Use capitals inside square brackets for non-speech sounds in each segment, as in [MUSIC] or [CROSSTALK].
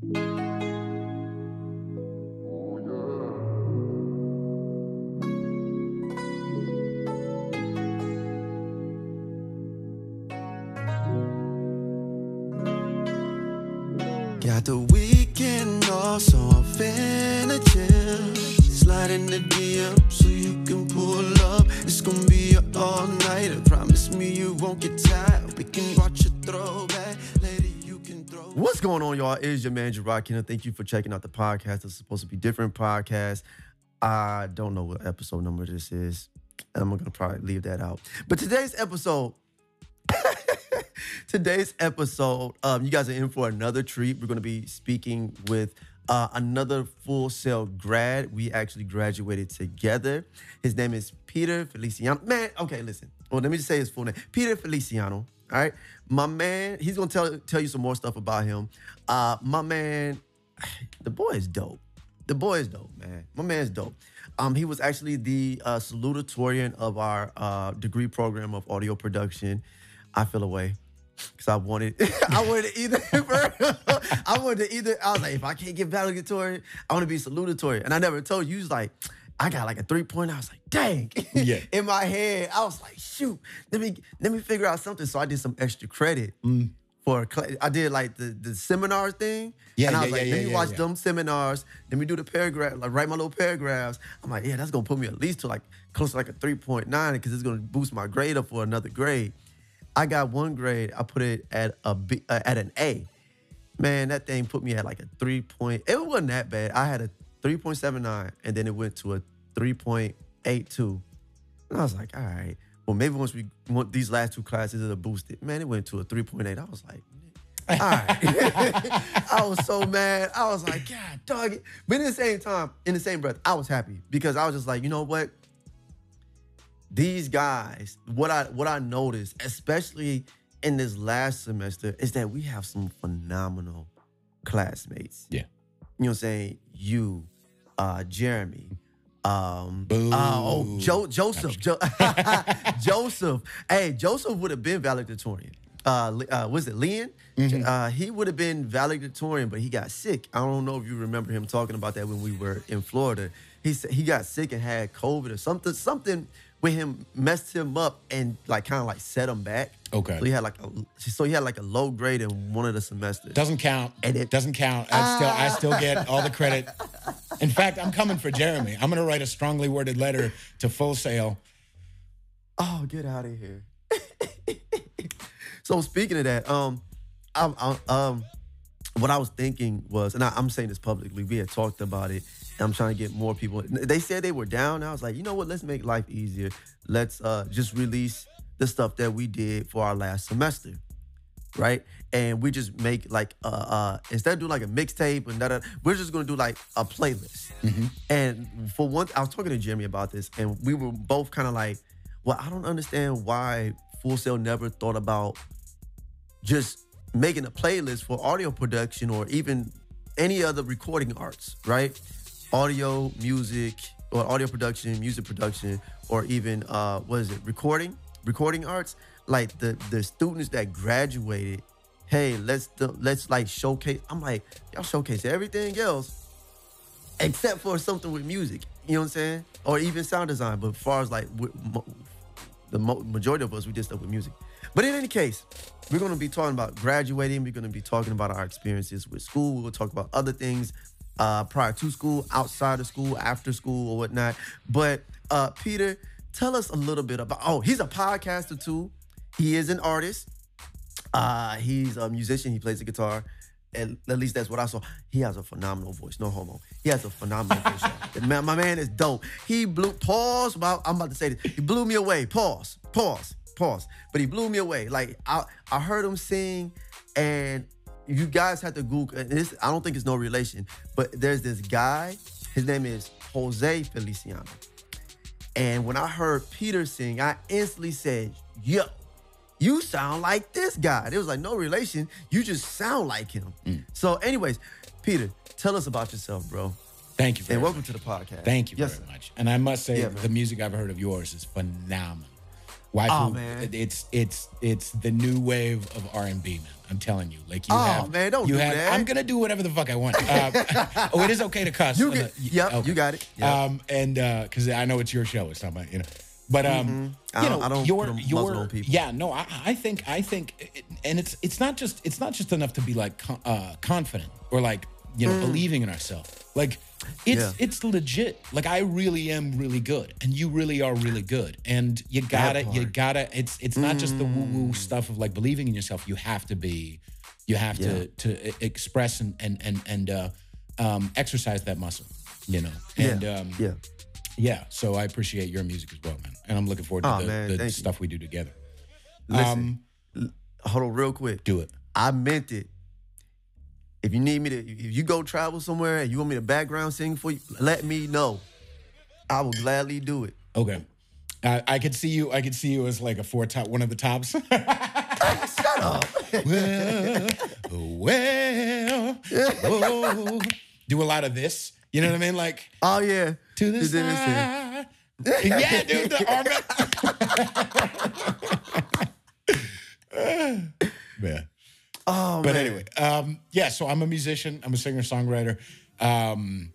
Got the weekend off, so I'm finna chill. Slide in the DM so you can pull up. It's gonna be an all nighter. Promise me you won't get tired. We can watch a throwback. What's going on, y'all? It is your man Gerard Keenan. Thank you for checking out the podcast. It's supposed to be different podcast. I don't know what episode number this is. I'm gonna probably leave that out. But today's episode [LAUGHS] today's episode, um, you guys are in for another treat. We're to be speaking with uh, another Full Sail grad. We actually graduated together. His name is Peter Feliciano. Man, okay, listen. Well, let me just say his full name. Peter Feliciano. All right, my man. He's gonna tell tell you some more stuff about him. Uh, my man, [SIGHS] the boy is dope. The boy is dope, man. My man's dope. Um, he was actually the uh, salutatorian of our uh, degree program of audio production. I feel away because I wanted, [LAUGHS] I wanted either, [LAUGHS] I wanted to either. I was like, if I can't get valedictorian, I want to be salutatorian. And I never told you. He was like, I got like a three point. I was like, dang. Yeah. [LAUGHS] In my head, I was like, shoot, let me let me figure out something. So I did some extra credit. For a cla- I did like the the seminar thing, Yeah, and I yeah, was like, yeah, let yeah, me yeah, watch yeah. them seminars. Let me do the paragraph, like write my little paragraphs. I'm like, yeah, that's gonna put me at least to like close to like a 3.9 because it's gonna boost my grade up for another grade. I got one grade. I put it at a B, uh, at an A. Man, that thing put me at like a three point. It wasn't that bad. I had a 3.79, and then it went to a 3.82. And I was like, all right. Well, maybe once we want these last two classes, it'll boost it. Man, it went to a 3.8. I was like, all right. [LAUGHS] I was so mad. I was like, God, dog it. But in the same time, in the same breath, I was happy because I was just like, you know what? These guys, what I what I noticed, especially in this last semester, is that we have some phenomenal classmates. Yeah. You know what I'm saying? You, uh, Jeremy, um, uh, oh, jo- Joseph, jo- [LAUGHS] Joseph. Hey, Joseph would have been valedictorian. Uh, uh, was it Leon? Uh, he would have been valedictorian, but he got sick. I don't know if you remember him talking about that when we were in Florida. He said he got sick and had COVID or something. Something with him messed him up and like kind of like set him back. Okay. So he had like a so he had like a low grade in one of the semesters. Doesn't count. And it- doesn't count. I still I still get all the credit. [LAUGHS] In fact, I'm coming for Jeremy. I'm gonna write a strongly worded letter to Full Sail. Oh, get out of here. [LAUGHS] so speaking of that, um, I'm, I'm, um, what I was thinking was, and I, I'm saying this publicly, we had talked about it. I'm trying to get more people. They said they were down. I was like, you know what? Let's make life easier. Let's uh, just release the stuff that we did for our last semester, right? And we just make like uh, uh instead of doing like a mixtape and da, we're just gonna do like a playlist. And for one, I was talking to Jimmy about this, and we were both kind of like, well, I don't understand why Full Sail never thought about just making a playlist for audio production or even any other recording arts, right? Audio, music, or audio production, music production, or even uh what is it, recording, recording arts. Like the the students that graduated, hey, let's let's like showcase. I'm like, y'all showcase everything else except for something with music. You know what I'm saying? Or even sound design. But as far as like the majority of us, we did stuff with music. But in any case, we're going to be talking about graduating. We're going to be talking about our experiences with school. We'll talk about other things uh, prior to school, outside of school, after school, or whatnot. But uh, Peter, tell us a little bit about. Oh, he's a podcaster too. He is an artist. Uh, he's a musician. He plays the guitar. And at least that's what I saw. He has a phenomenal voice. No homo. He has a phenomenal voice. [LAUGHS] Man, my man is dope. He blew pause. About, I'm about to say this. He blew me away. Pause. Pause. Pause. But he blew me away. Like I, I heard him sing, and you guys have to Google. And this, I don't think it's no relation, but there's this guy. His name is Jose Feliciano. And when I heard Peter sing, I instantly said, "Yo, you sound like this guy." It was like no relation. You just sound like him. Mm. So, anyways, Peter, tell us about yourself, bro. Thank you very And welcome much. to the podcast. Thank you Yes, very sir. much. And I must say, Yeah, the music I've heard of yours is phenomenal. Waifu, Oh, man. it's it's it's the new wave of R and B, man. I'm telling you, like you Oh, have, man, don't you do have, that. I'm gonna do whatever the fuck I want. Uh, [LAUGHS] oh, it is okay to cuss. You get, the- yep, okay. you got it. Yep. Um, and because I know it's your show, it's not my, you know. But um, Mm-hmm. I you don't- know, I don't your your people. yeah, no, I, I think I think, and it's it's not just it's not just enough to be like uh, confident or like you know believing in ourselves. Like it's Mm. Yeah. it's legit. Like I really am really good, and you really are really good, and you gotta you gotta. It's it's not just the woo Mm. woo stuff of like believing in yourself. You have to be, you have to to e- express and and and and uh, um, exercise that muscle. You know, and yeah. um, yeah. yeah, so I appreciate your music as well, man. And I'm looking forward to Oh, the, man, the thank you. stuff we do together. Listen, Um, hold on real quick. do it. I meant it. If you need me to, if you go travel somewhere and you want me to background sing for you, let me know. I will gladly do it. Okay. I I could see you. I could see you as like a four top, one of the tops. [LAUGHS] Shut up. well, oh, well, oh. do a lot of this. You know what I mean? Like Oh yeah. to the side. yeah, dude. The arm. [LAUGHS] [LAUGHS] yeah. Oh But man. anyway, um, yeah. So I'm a musician. I'm a singer songwriter. Um,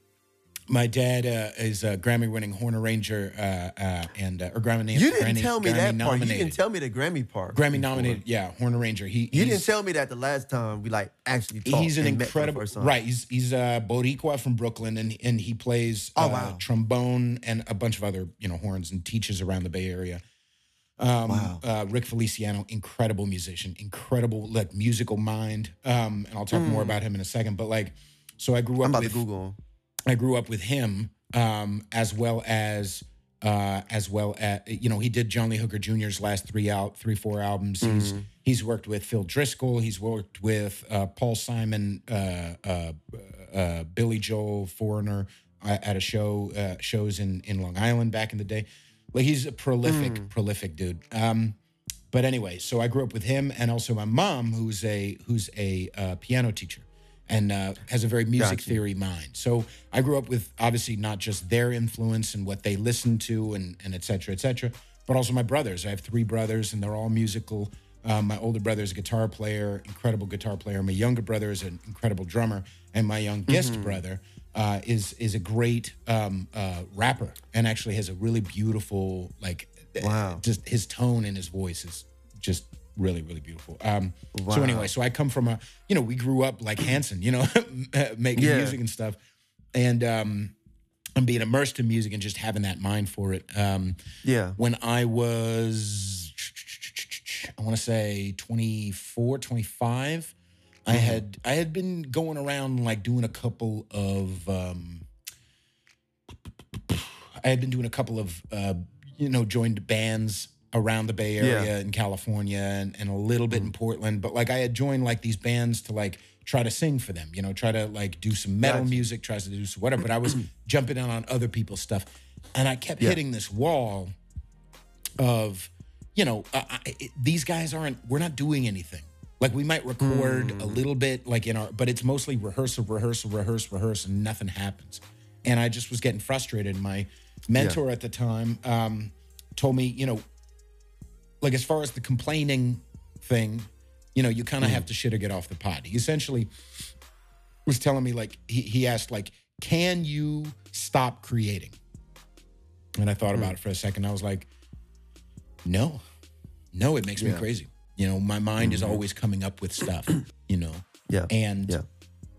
my dad uh, is a Grammy-winning horn arranger uh, uh, and uh, or Grammy. you didn't Grammy- tell me Grammy that part. You didn't tell me the Grammy part. Grammy nominated. Yeah, horn arranger. He You didn't tell me that the last time we like actually talked. he's an and met for the incredible right he's he's a boricua from brooklyn and and he plays Oh, uh, wow. trombone and a bunch of other you know horns and teaches around the bay area um Wow. uh, rick feliciano incredible musician incredible like musical mind um and i'll talk more about him in a second but like so i grew up with Google. I grew up with him, um, as well as uh, as well as you know he did John Lee Hooker Jr.'s last three out three four albums. He's Mm-hmm. he's worked with Phil Driscoll. He's worked with uh, Paul Simon, uh, uh, uh, Billy Joel, Foreigner at a show uh, shows in in Long Island back in the day. Like he's a prolific Mm. prolific dude. Um, but anyway, so I grew up with him and also my mom, who's a who's a uh, piano teacher and uh, has a very music Gotcha. theory mind. So I grew up with obviously not just their influence and what they listened to and and et cetera, et cetera, but also my brothers. I have three brothers and they're all musical. Um, my older brother is a guitar player, incredible guitar player. My younger brother is an incredible drummer, and my youngest brother uh, is is a great um, uh, rapper and actually has a really beautiful like Wow. just his tone and his voice is just really really beautiful um so anyway so i come from a you know we grew up like [CLEARS THROAT] hanson you know [LAUGHS] making Yeah. music and stuff and um and being immersed in music and just having that mind for it um Yeah. when i was i want to say 24 25 i Mm-hmm. had i had been going around like doing a couple of um I had been doing a couple of, uh, you know, joined bands around the Bay Area Yeah. in California and, and a little bit in Portland. But like I had joined like these bands to like try to sing for them, you know, try to like do some metal Gotcha. music, try to do some whatever. But I was [CLEARS THROAT] jumping in on other people's stuff. And I kept Yeah. hitting this wall of, you know, uh, I, it, these guys aren't, we're not doing anything. Like we might record a hmm. little bit, like in our, but it's mostly rehearsal, rehearsal, rehearse, rehearse, and nothing happens. And I just was getting frustrated. My mentor at the time um, told me, you know, like as far as the complaining thing, you know, you kind of have hmm. to shit or get off the pot. He essentially was telling me, like, he, he asked, like, can you stop creating? And I thought hmm. about it for a second. I was like, no, no, it makes me crazy. You know, my mind is always coming up with stuff, [CLEARS THROAT] you know, Yeah. and Yeah.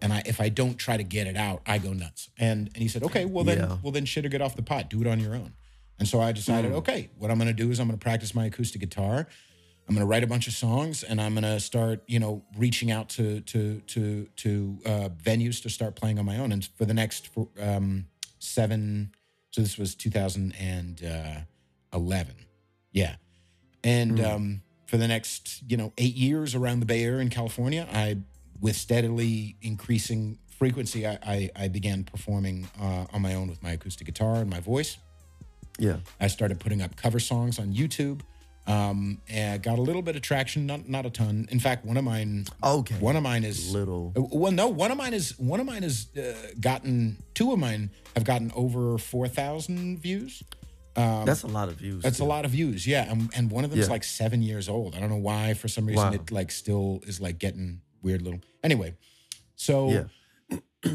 and I if I don't try to get it out, I go nuts. And and he said, okay, well then Yeah. well then shit or get off the pot, do it on your own. And so I decided, Mm. okay, what I'm gonna do is I'm gonna practice my acoustic guitar. I'm gonna write a bunch of songs, and I'm gonna start, you know, reaching out to to to to uh, venues to start playing on my own. And for the next um, seven, so this was 2011, yeah, and Hmm. um, for the next, you know, eight years around the Bay Area in California, I, with steadily increasing frequency, I I, I began performing uh, on my own with my acoustic guitar and my voice. Yeah. I started putting up cover songs on YouTube. Um, and got a little bit of traction, not not a ton. In fact, one of mine, Okay. one of mine is Little. uh, Well, no, one of mine is one of mine has uh, gotten two of mine have gotten over four thousand views. That's a lot of views. That's a lot of views, yeah. And, and one of them is Yeah. like seven years old. I don't know why. For some reason, Wow. it like still is like getting weird little. Anyway, so Yeah. [CLEARS THROAT]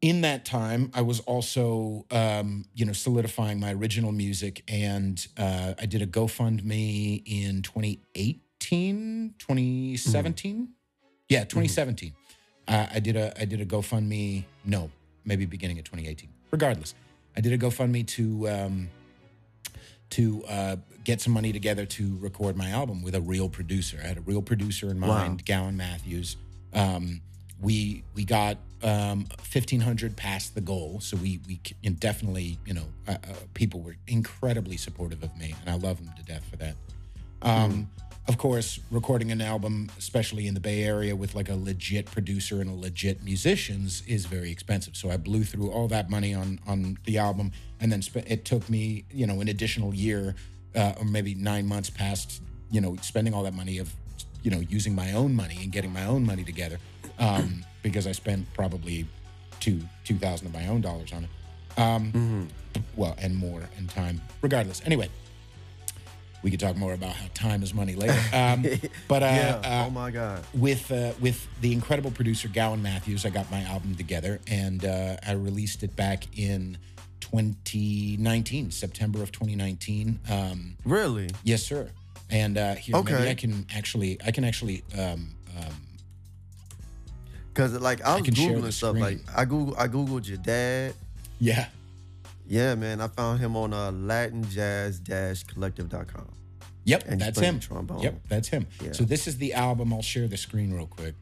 in that time, I was also, um, you know, solidifying my original music, and uh, I did a GoFundMe in 2018, 2017. Yeah, 2017. Uh, I did a I did a GoFundMe. No, maybe beginning of 2018. Regardless, I did a GoFundMe to um, to uh, get some money together to record my album with a real producer. I had a real producer in Wow. mind, Gowan Matthews. Um, we we got um, 1500 past the goal, so we we definitely you know uh, uh, people were incredibly supportive of me, and I love them to death for that. Um, Of course, recording an album, especially in the Bay Area, with like a legit producer and a legit musicians, is very expensive. So I blew through all that money on on the album, and then spe- it took me, you know, an additional year uh, or maybe nine months past, you know, spending all that money of, you know, using my own money and getting my own money together, um, [CLEARS THROAT] because I spent probably two two thousand of my own dollars on it, um, well, and more and time. Regardless, anyway we could talk more about how time is money later. Um, [LAUGHS] but uh, yeah. uh, oh my God. with uh, with the incredible producer Gowan Matthews, I got my album together and uh, I released it back in 2019, September of 2019. Um, Really? yes, sir. And uh, here, maybe Okay. I can actually, I can actually, um, um, Because like I was share googling stuff. Like. I google I googled your dad. yeah, Yeah, man. I found him on uh, LatinJazz-Collective.com. yep, And that's him. trombone. Yep, that's him. Yeah. So this is the album. I'll share the screen real quick.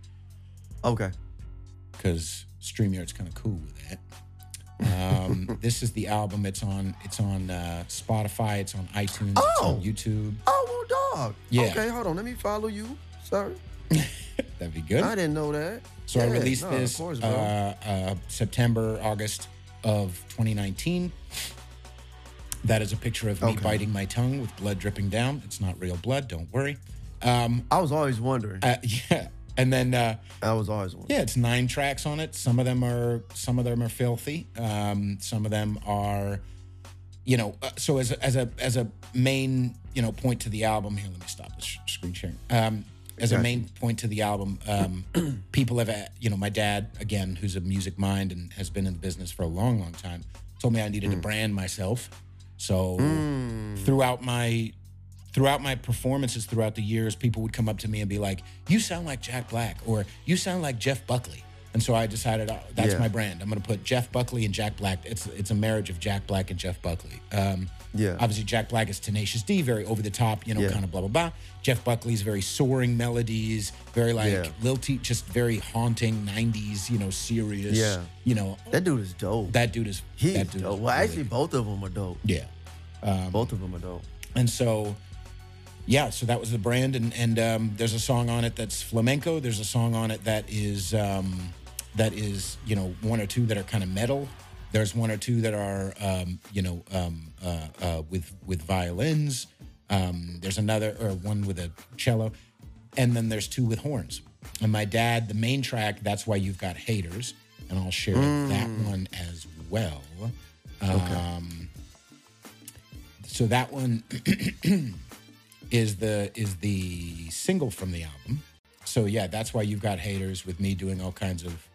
Okay. because StreamYard's kind of cool with that. Um, [LAUGHS] this is the album. It's on. It's on uh, Spotify. It's on iTunes. It's Oh. on YouTube. Oh well, dog. Yeah. Okay, hold on. Let me follow you. Sorry, [LAUGHS] That'd be good. I didn't know that. So I released no, this course, uh, uh, September, August of 2019. That is a picture of me Okay. biting my tongue with blood dripping down. It's not real blood. Don't worry. Um, I was always wondering. uh, [LAUGHS] yeah, and then. Uh, I was always wondering. Yeah, it's nine tracks on it. Some of them are some of them are filthy. Um, some of them are, you know. Uh, so as a, as a as a main you know point to the album here, let me stop this sh- screen sharing. Um, as a main point to the album, um, [CLEARS THROAT] people have uh, you know my dad again, who's a music mind and has been in the business for a long, long time, told me I needed to brand myself. So throughout my throughout my performances throughout the years, people would come up to me and be like, "You sound like Jack Black," or "You sound like Jeff Buckley." And so I decided oh, that's Yeah. my brand. I'm going to put Jeff Buckley and Jack Black. It's it's a marriage of Jack Black and Jeff Buckley. Um, Yeah. Obviously, Jack Black is tenacious D, very over the top, you know, Yeah. kind of blah blah blah. Jeff Buckley's very soaring melodies, very like Yeah. lilty, just very haunting '90s, you know, serious. Yeah. You know, That dude is dope. that dude is He's that dude. dope. is Well, really actually, both of them are dope. yeah. both of them are dope. And so, yeah, so that was the brand, and and um, there's a song on it that's flamenco. There's a song on it that is um, that is you know one or two that are kind of metal. There's one or two that are um, you know um, uh, uh, with with violins. Um, there's another or one with a cello, and then there's two with horns. And my dad, the main track, that's why you've got haters, and I'll share that one as well. Um, so that one [CLEARS THROAT] is the is the single from the album. So yeah, that's why you've got haters with me doing all kinds of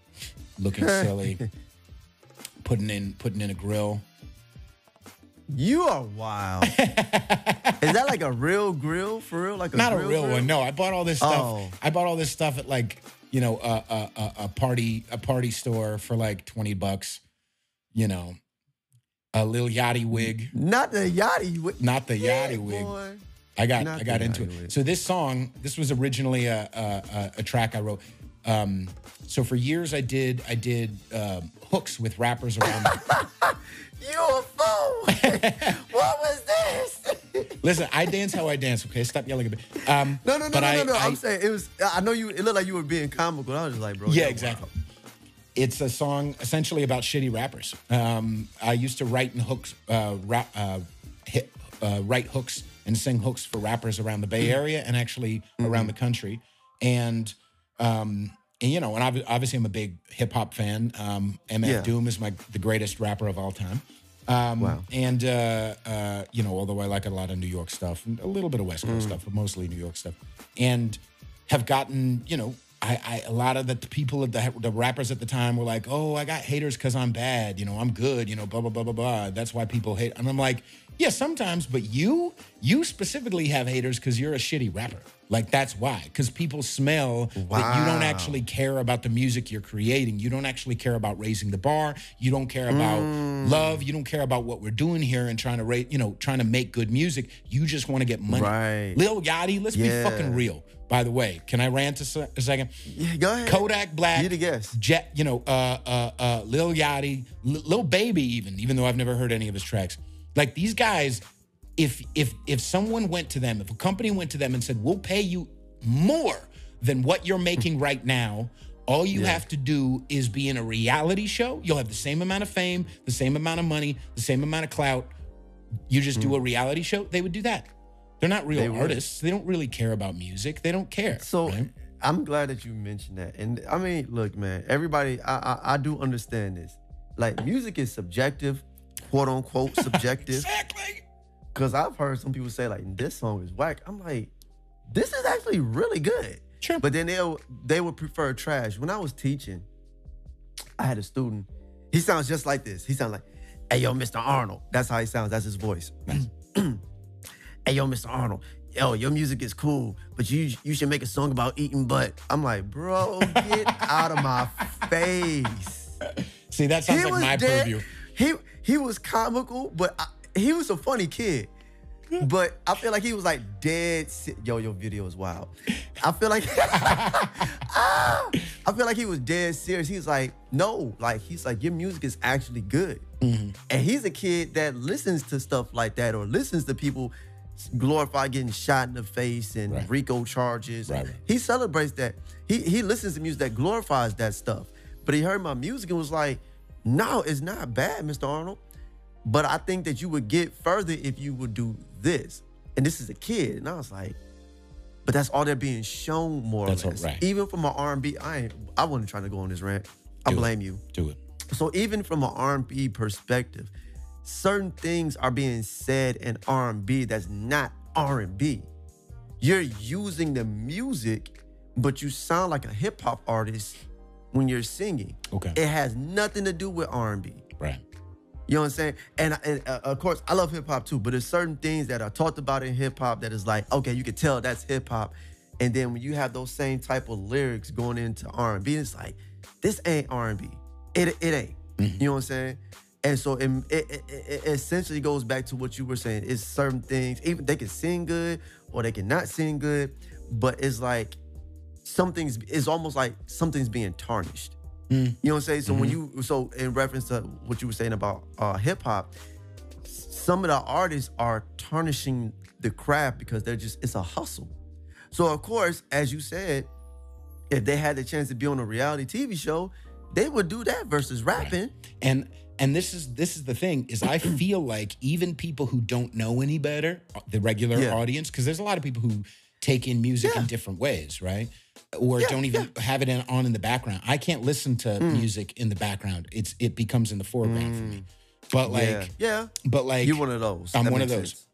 looking silly, [LAUGHS] putting in putting in a grill. You are wild. is that like a real grill for real? Like a Not a real grill? one. No, I bought all this stuff. Oh. I bought all this stuff at like you know a, a, a, a party a party store for like twenty bucks. You know, a little yachty wig, Not the yachty. wig. not the Yeah, yachty wig. boy. I got Not I got into it. wig. So this song, this was originally a, a, a track I wrote. Um, so for years I did I did um, hooks with rappers around. [LAUGHS] You a fool. [LAUGHS] what was this? [LAUGHS] Listen, I dance how I dance. Okay, stop yelling at me. Um, No, no, no, no, I- no, no. I- I'm saying it was. I know you. It looked like you were being comical. I was just like, bro. Yeah, you're exactly. wild. It's a song essentially about shitty rappers. Um, I used to write and hooks, uh, rap, uh, hit, uh, write hooks and sing hooks for rappers around the Bay Area and actually around the country. And, um, and you know, and obvi- obviously I'm a big hip hop fan. Um, MF Yeah. Doom is my the greatest rapper of all time. Um, Wow. And uh, uh, you know, although I like a lot of New York stuff, and a little bit of West Mm. Coast stuff, but mostly New York stuff, and have gotten you know. I, I a lot of the people of the the rappers at the time were like, "Oh, I got haters because I'm bad. You know, I'm good. You know, blah blah blah blah blah. That's why people hate." And I'm like, "Yeah, sometimes, but you you specifically have haters because you're a shitty rapper. Like that's why. Because people smell that you don't actually care about the music you're creating. You don't actually care about raising the bar. You don't care about Mm. love. You don't care about what we're doing here and trying to rate, you know, trying to make good music. You just want to get money. Right. Lil Yachty, let's Yeah. be fucking real. By the way, can I rant a, se- a second? Yeah, go ahead. Kodak Black, You the guest. Jet, you know, uh, uh, uh, Lil Yachty, L- Lil Baby, even, even though I've never heard any of his tracks. Like these guys, if if if someone went to them, if a company went to them and said, "We'll pay you more than what you're making right now," all you have to do is be in a reality show. You'll have the same amount of fame, the same amount of money, the same amount of clout. You just do a reality show. They would do that. They're not real Hmm. They would. artists. They don't really care about music. They don't care. So right? I'm glad that you mentioned that. And I mean, look, man, everybody, I, I I do understand this. Like music is subjective, quote unquote subjective. [LAUGHS] exactly. Cause I've heard some people say like this song is whack. I'm like, this is actually really good. Sure. But then they they would prefer trash. When I was teaching, I had a student. He sounds just like this. He sounds like, "Hey yo, Mr. Arnold." That's how he sounds. That's his voice. [CLEARS THROAT] hey yo, Mr. Arnold. Yo, your music is cool, but you you should make a song about eating butt. I'm like, bro, get [LAUGHS] out of my face. See, that sounds He like my dead. purview. He he was comical, but I, he was a funny kid. But I feel like he was like dead. se- Yo, your video is wild. I feel like Ah! [LAUGHS] I feel like he was dead serious. He's like, no, like he's like, your music is actually good. Mm-hmm. And he's a kid that listens to stuff like that or listens to people glorify getting shot in the face and Right. RICO charges. Right. He celebrates that. He he listens to music that glorifies that stuff. But he heard my music and was like, no, it's not bad, Mr. Arnold. But I think that you would get further if you would do this. And this is a kid. And I was like, but that's all they're being shown more That's or less. right. Even from an R&B, I ain't, I wasn't trying to go on this rant. I Do it. blame you. Do it. So even from an R&B perspective, certain things are being said in R&B that's not R&B. You're using the music, but you sound like a hip hop artist when you're singing. Okay. It has nothing to do with R&B. Right. You know what I'm saying? And, and uh, of course, I love hip hop too, but there's certain things that are talked about in hip hop that is like, okay, you can tell that's hip hop. And then when you have those same type of lyrics going into R&B, it's like, this ain't R&B. It, it ain't. You know what I'm saying? And so it, it, it, it essentially goes back to what you were saying. It's certain things, even they can sing good or they can not sing good, but it's like something's, it's almost like something's being tarnished. You know what I'm saying? So when you so in reference to what you were saying about uh, hip hop, some of the artists are tarnishing the craft because they're just it's a hustle. So of course, as you said, if they had the chance to be on a reality TV show, they would do that versus rapping. And and this is this is the thing is I [CLEARS THROAT] feel like even people who don't know any better, uh, the regular Yeah. audience, because there's a lot of people who take in music in different ways, right? Or Yeah, don't even have it in, on in the background. I can't listen to Hmm. music in the background. It's it becomes in the foreground for me. But like, yeah, yeah, but like, you're one of those. I'm That one of those. sense.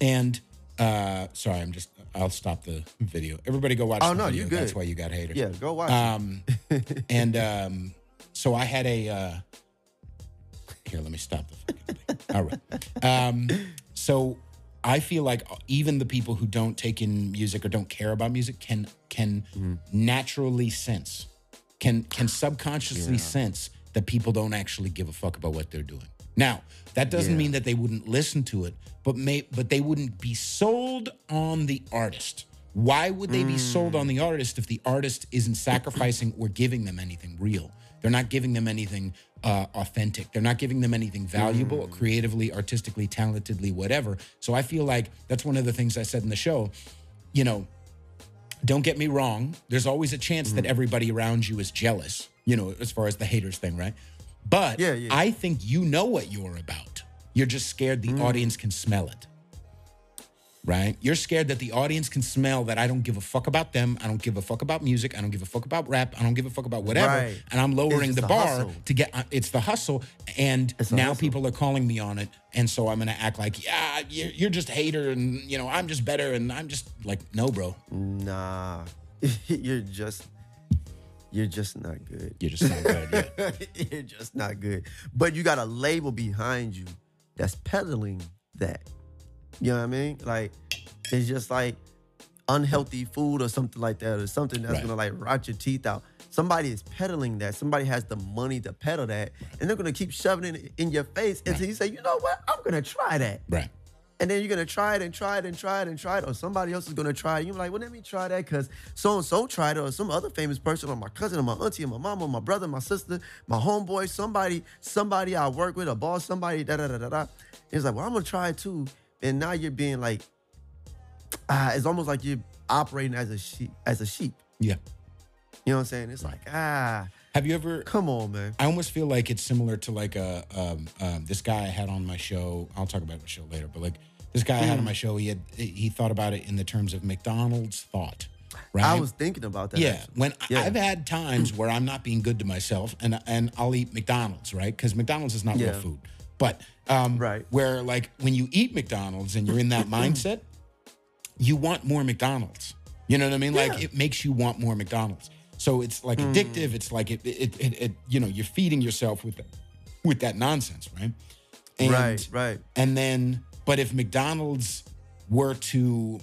And uh sorry, I'm just I'll stop the video. Everybody go watch Oh, no, video. you good. That's why you got haters. Yeah, go watch. it. Um, and um, so I had a. Uh, here, let me stop the fucking thing. All right. Um, so I feel like even the people who don't take in music or don't care about music can can Mm-hmm. naturally sense, can can subconsciously sense that people don't actually give a fuck about what they're doing. Now, that doesn't Yeah. mean that they wouldn't listen to it, but may but they wouldn't be sold on the artist. Why would they be sold on the artist if the artist isn't sacrificing or giving them anything real? They're not giving them anything uh, authentic. They're not giving them anything valuable, creatively, artistically, talentedly, whatever. So I feel like that's one of the things I said in the show. You know, don't get me wrong. There's always a chance Mm-hmm. that everybody around you is jealous, you know, as far as the haters thing, right? But Yeah, yeah. I think you know what you're about. You're just scared the Mm. audience can smell it. Right? You're scared that the audience can smell that I don't give a fuck about them. I don't give a fuck about music. I don't give a fuck about rap. I don't give a fuck about whatever. Right. And I'm lowering the bar hustle. to get. Uh, it's the hustle, and It's now hustle. people are calling me on it, and so I'm gonna act like, yeah, you're, you're just a hater, and you know I'm just better, and I'm just like, no, bro, Nah, [LAUGHS] you're just you're just not good. you're just not good. Yeah. [LAUGHS] you're just not good. But you got a label behind you that's peddling that. You know what I mean? Like it's just like unhealthy food or something like that, or something that's Right. gonna like rot your teeth out. Somebody is peddling that. Somebody has the money to peddle that, and they're gonna keep shoving it in your face until you say, you know what? I'm gonna try that. Right. And then you're gonna try it and try it and try it and try it, or somebody else is gonna try it. You're like, well, let me try that because so and so tried it, or some other famous person, or my cousin, or my auntie, or my mama, or my brother, my sister, my homeboy, somebody, somebody I work with, a boss, somebody, da da da da da. It's like, well, I'm gonna try it too. And now you're being like, ah, it's almost like you're operating as a sheep, as a sheep. Yeah. You know what I'm saying? It's like, ah, Have you ever? come on, man. I almost feel like it's similar to like a um, um, this guy I had on my show. I'll talk about my show later, but like this guy I had on my show, he had he thought about it in the terms of McDonald's thought. Right. I was thinking about that. yeah. actually. When Yeah. I've had times where I'm not being good to myself, and and I'll eat McDonald's, right? Because McDonald's is not real food. But um, Right. where like when you eat McDonald's and you're in that [CLEARS THROAT] mindset, you want more McDonald's. You know what I mean? Like it makes you want more McDonald's. So it's like addictive. It's like it, it, it, it, you know, you're feeding yourself with, with that nonsense, right? And, right, right. And then, but if McDonald's were to,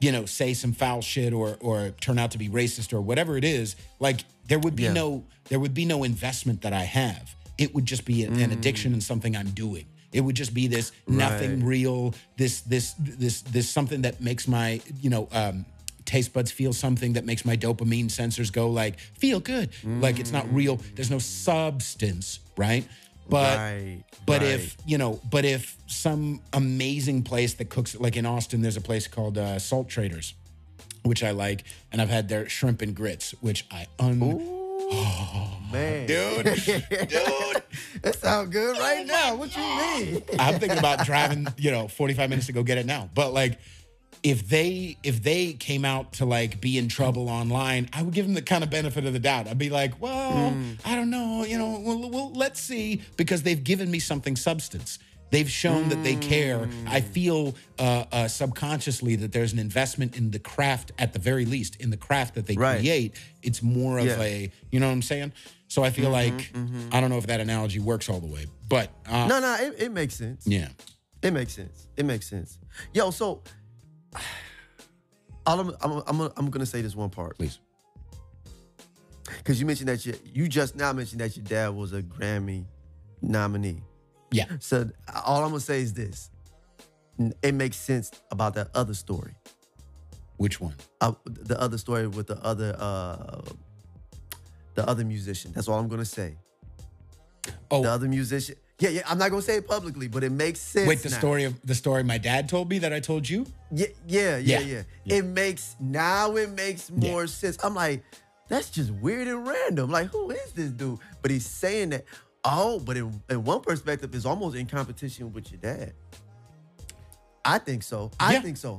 you know, say some foul shit or or turn out to be racist or whatever it is, like there would be Yeah. no there would be no investment that I have. It would just be an addiction and something I'm doing. It would just be this nothing Right. real, this this this this something that makes my you know um, taste buds feel something that makes my dopamine sensors go like feel good. Like it's not real. There's no substance, right? But right. but right. if you know, but if some amazing place that cooks, like in Austin, there's a place called uh, Salt Traders, which I like, and I've had their shrimp and grits, which I un. Man, Dude, [LAUGHS] dude, That sounds good right now. What you mean? [LAUGHS] I'm thinking about driving, you know, 45 minutes to go get it now. But like, if they if they came out to like be in trouble online, I would give them the kind of benefit of the doubt. I'd be like, well, mm. I don't know, you know, well, well, let's see, because they've given me something substance. They've shown that they care. I feel uh, uh, subconsciously that there's an investment in the craft, at the very least, in the craft that they Right. create. It's more of Yeah. a, you know what I'm saying? So I feel like I don't know if that analogy works all the way, but uh, No, no, it, it makes sense. yeah. It makes sense. It makes sense. Yo, so [SIGHS] all I'm, I'm, I'm, I'm gonna say this one part Please. because you mentioned that you, you just now mentioned that your dad was a Grammy nominee. Yeah. So all I'm gonna say is this: it makes sense about that other story. Which one? uh, the other story with the other uh the other musician. That's all I'm gonna say. Oh, The other musician. Yeah, yeah. I'm not gonna say it publicly, but it makes sense. wait, the now. story of the story my dad told me that I told you? Yeah, yeah, yeah, Yeah, yeah. yeah. It makes now it makes Yeah. more sense. I'm like, that's just weird and random. Like, who is this dude? But he's saying that. Oh, but in, in one perspective, it's almost in competition with your dad. I think so. I Yeah. think so.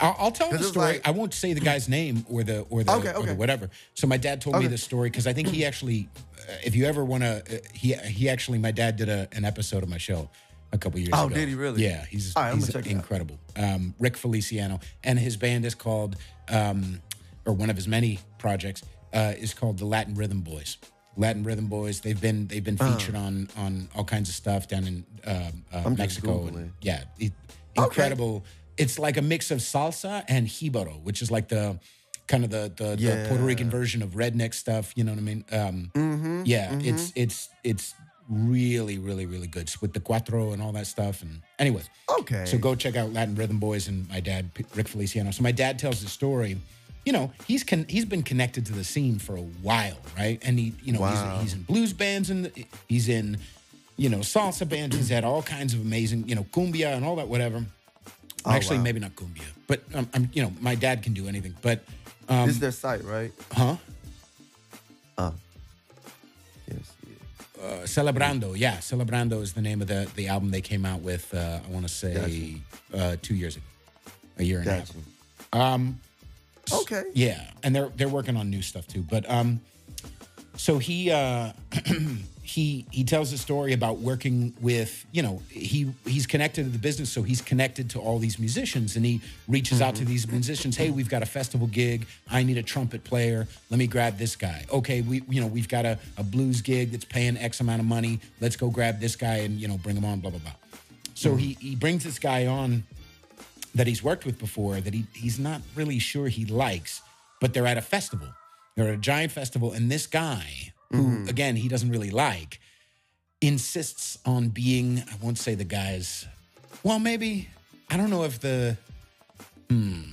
I'll, I'll tell the story. like- I won't say the guy's name or the or the, Okay, or the okay. whatever. So my dad told me Okay. this story because I think he actually, uh, if you ever want to, uh, he he actually, my dad did a, an episode of my show a couple years ago. Oh, ago. did he really? Yeah, he's right, he's gonna check it out. incredible. Um, Rick Feliciano and his band is called, um, or one of his many projects uh, is called the Latin Rhythm Boys. Latin Rhythm Boys. They've been they've been featured on on all kinds of stuff down in um, uh, Mexico. And, yeah, it, incredible. It's like a mix of salsa and jibaro, which is like the kind of the the, the Puerto Rican version of redneck stuff. You know what I mean? Um, Mm-hmm. yeah, it's it's it's really really really good with the cuatro and all that stuff. And anyway, Okay. so go check out Latin Rhythm Boys and my dad Rick Feliciano. So my dad tells the story. You know, he's con- he's been connected to the scene for a while, right? And he, you know, Wow. he's, he's in blues bands and he's in, you know, salsa bands. He's had all kinds of amazing, you know, cumbia and all that, whatever. Oh, Actually, wow. maybe not cumbia, but um, I'm, you know, my dad can do anything. But, um, this is their site, right? huh? Oh. Yes. Yeah. Uh, Celebrando, yeah, Celebrando is the name of the the album they came out with. Uh, I want to say uh, two years ago. a year and a half. Gotcha. Okay. yeah, and they're they're working on new stuff too. But um, so he uh, [CLEARS THROAT] he he tells a story about working with you know he he's connected to the business, so he's connected to all these musicians, and he reaches out to Mm-hmm. these musicians. Hey, we've got a festival gig. I need a trumpet player. Let me grab this guy. Okay, we you know we've got a, a blues gig that's paying X amount of money. Let's go grab this guy and you know bring him on. Blah blah blah. So he he brings this guy on that he's worked with before that he he's not really sure he likes, but they're at a festival. They're at a giant festival, and this guy, who again he doesn't really like, insists on being. I won't say the guy's. Well, maybe I don't know if the. Hmm.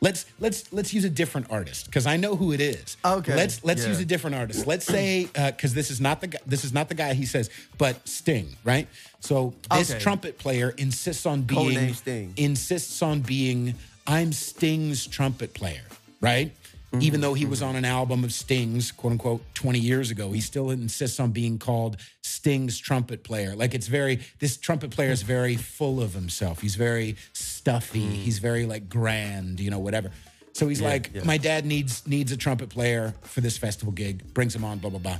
Let's let's let's use a different artist because I know who it is. Okay, Let's let's yeah. use a different artist. Let's say because this is not the gu- this is not the guy he says, but Sting, right? So this Okay. trumpet player insists on being Sting. insists on being I'm Sting's trumpet player, right? Mm-hmm. Even though he was on an album of Sting's, quote unquote, 20 years ago, he still insists on being called Sting's trumpet player. Like it's very, this trumpet player is very full of himself. He's very stuffy. He's very like grand, you know, whatever. So he's like, Mm. yeah. my dad needs needs a trumpet player for this festival gig. Brings him on, blah blah blah.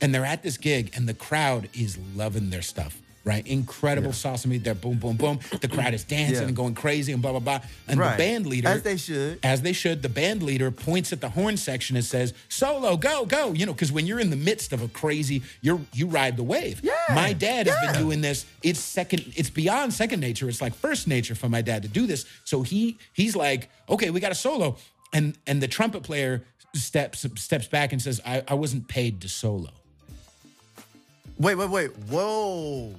And they're at this gig, and the crowd is loving their stuff. Right, incredible sauce meat. They're boom, boom, boom. The crowd is dancing Yeah. and going crazy and blah blah blah. And Right. the band leader, As they should. as they should. The band leader points at the horn section and says, "Solo, go, go!" You know, because when you're in the midst of a crazy, you're you ride the wave. Yeah, My dad has been doing this. It's second. It's beyond second nature. It's like first nature for my dad to do this. So he he's like, "Okay, we got a solo," and and the trumpet player steps steps back and says, "I, I wasn't paid to solo." Wait, wait, wait. Whoa.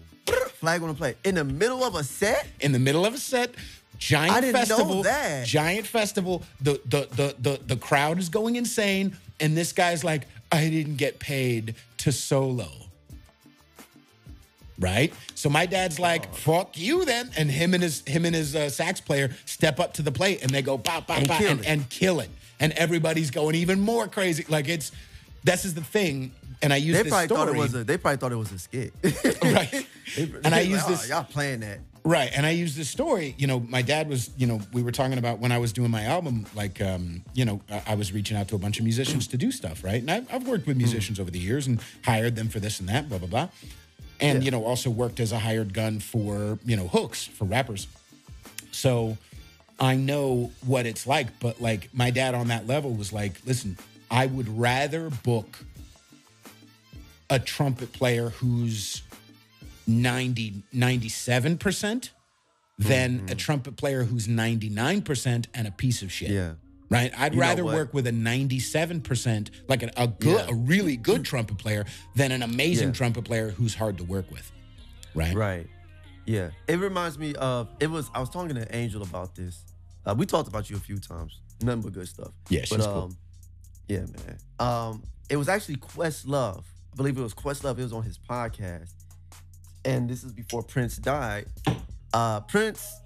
Flag on the play. In the middle of a set? in the middle of a set. Giant I didn't know festival. that. Giant festival. The, the the the the crowd is going insane, and this guy's like, I didn't get paid to solo. Right. So my dad's like, "Fuck you, then," and him and his him and his uh, sax player step up to the plate, and they go pop pop And pop kill and, it. and kill it, and everybody's going even more crazy. Like it's this is the thing, and I use They this probably story. thought it was a they probably thought it was a skit. [LAUGHS] Right. They- And I they use like, this- "Oh, y'all playing that. Right. And I use this story, you know, my dad was, you know, we were talking about when I was doing my album, like, um, you know, I, I was reaching out to a bunch of musicians to do stuff, right? And I've, I've worked with musicians over the years and hired them for this and that, blah, blah, blah. And, Yeah. you know, also worked as a hired gun for, you know, hooks for rappers. So I know what it's like, but like my dad on that level was like, listen, I would rather book a trumpet player who's 90, 97% than a trumpet player who's 99% and a piece of shit. Mm-hmm. Yeah. Right? I'd You rather work with a 97%, like a, a good, Yeah. a really good trumpet player than an amazing Yeah. trumpet player who's hard to work with. Right? Right. Yeah. It reminds me of it was I was talking to Angel about this. Uh, we talked about you a few times. Nothing but good stuff. Yeah, but she's cool. um, yeah, man. Um, it was actually Questlove. I believe it was Questlove. It was on his podcast, and this is before Prince died. Uh, Prince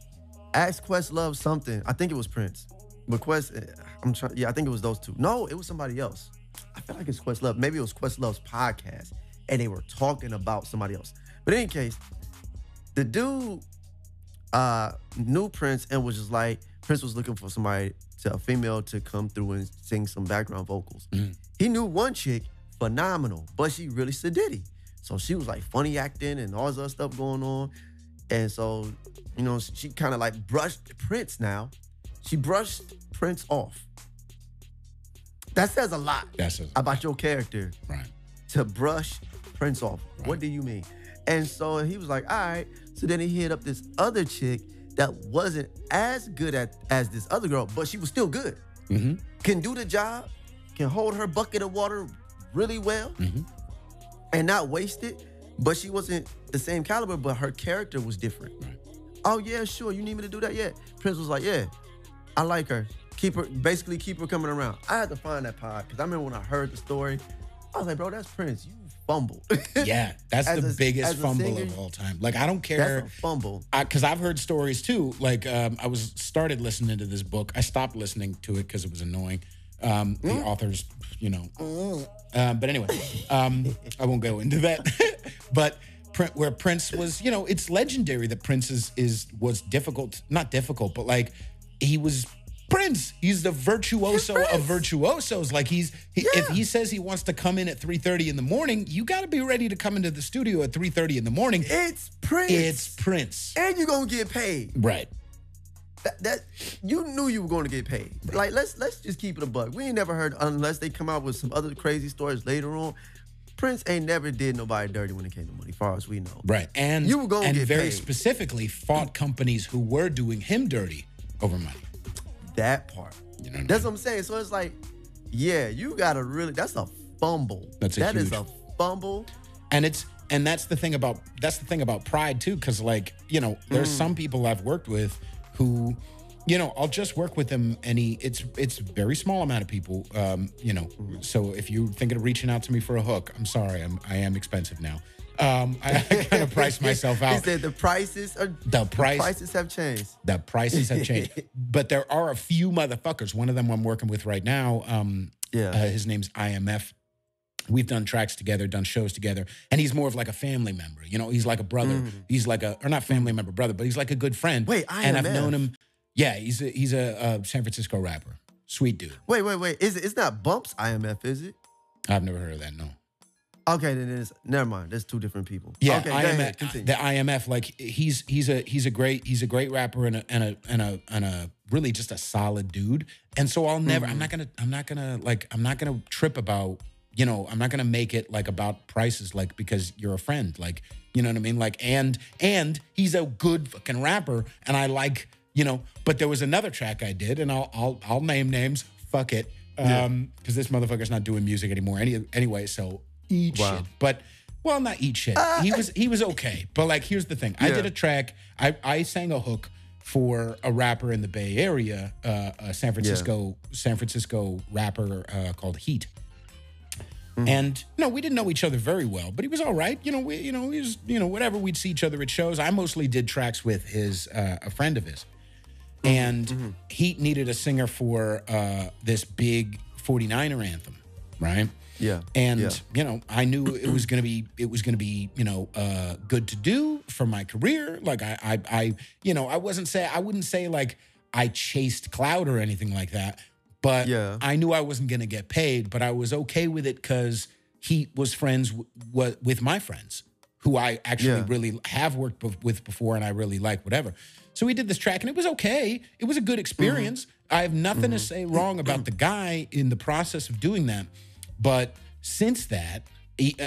asked Questlove something. I think it was Prince, but Quest. eh, I'm trying. Yeah, I think it was those two. No, it was somebody else. I feel like it's Questlove. Maybe it was Questlove's podcast, and they were talking about somebody else. But in any case, the dude uh knew Prince and was just like Prince was looking for somebody to a female to come through and sing some background vocals. Mm. He knew one chick, phenomenal, but she really sedity. So she was like funny acting and all this other stuff going on. And so, you know, she kind of like brushed Prince now. She brushed Prince off. That says a lot That's a, about your character right. to brush Prince off. What do you mean? And so he was like, all right. So then he hit up this other chick that wasn't as good at as this other girl, but she was still good. Mhm. Can do the job, can hold her bucket of water really well, Mhm. and not waste it. But she wasn't the same caliber, but her character was different. Right. Oh yeah, sure. You need me to do that? Yeah. Prince was like, yeah, I like her. Keep her, basically keep her coming around. I had to find that pod because I remember when I heard the story, I was like, bro, that's Prince. You fumbled. [LAUGHS] Yeah, that's As the a- biggest fumble singer, of all time. Like I don't care. fumble. because I've heard stories too. Like um, I was started listening to this book. I stopped listening to it because it was annoying. Um, the Mm. authors, you know. Um, but anyway, um, I won't go into that. [LAUGHS] but where Prince was, you know, it's legendary that Prince is, is was difficult, not difficult, but like he was Prince. He's the virtuoso of virtuosos. Like he's he, if he says he wants to come in at 3:30 in the morning, you got to be ready to come into the studio at 3:30 in the morning. It's Prince. It's Prince. and you're gonna get paid. Right. That, that you knew you were going to get paid. Like let's let's just keep it a buck. We ain't never heard unless they come out with some other crazy stories later on. Prince ain't never did nobody dirty when it came to money, far as we know. Right. And You were gonna and get very paid. specifically fought companies who were doing him dirty over money. That part. You know what I That's mean? what I'm saying. So it's like, yeah, you gotta really. That's a fumble. That's a That is huge- a fumble. and it's and that's the thing about that's the thing about pride too because like you know there's Mm. some people i've worked with who you know i'll just work with them and he it's it's a very small amount of people um you know so if you're thinking of reaching out to me for a hook i'm sorry i'm i am expensive now. Um i, I kind of price [LAUGHS] myself He out. said the prices are the price prices have changed. the prices have changed. [LAUGHS] But there are a few motherfuckers. One of them i'm working with right now um Yeah. uh, his name's imf we've done tracks together done shows together and he's more of like a family member you know he's like a brother he's like a or not family member brother but he's like a good friend Mm. Wait, and i've known him yeah he's a he's a, uh san francisco rapper sweet dude Wait, wait, wait. Is it? It's not Bumps IMF, is it? i've never heard of that no Okay, then it's never mind. There's two different people. Yeah, Okay, IMF, the IMF, like he's he's a he's a great he's a great rapper and a and a and a and a really just a solid dude. And so I'll never I'm not gonna I'm not gonna like I'm not gonna trip about you know I'm not gonna make it like about prices like because you're a friend like you know what I mean like and and he's a good fucking rapper and I like you know but there was another track I did and I'll I'll I'll name names fuck it um because this motherfucker's not doing music anymore any anyway so eat Wow. shit but well, not eat shit. he was he was okay, but like here's the thing: I did a track. I I sang a hook for a rapper in the Bay Area, uh, a San Francisco San Francisco rapper uh, called Heat. And no, we didn't know each other very well, but he was all right. You know, we you know he was you know whatever. We'd see each other at shows. I mostly did tracks with his uh, a friend of his, and he needed a singer for uh, this big 49er anthem, right? Yeah, And yeah. you know, I knew it was gonna be it was gonna be you know uh, good to do for my career. Like I, I I you know I wasn't say I wouldn't say like I chased cloud or anything like that, but Yeah. I knew I wasn't gonna get paid. But I was okay with it because he was friends w- w- with my friends who I actually Yeah. really have worked be- with before, and I really like whatever. So we did this track, and it was okay. It was a good experience. Mm-hmm. I have nothing to mm-hmm. say wrong about the guy in the process of doing that. But since that,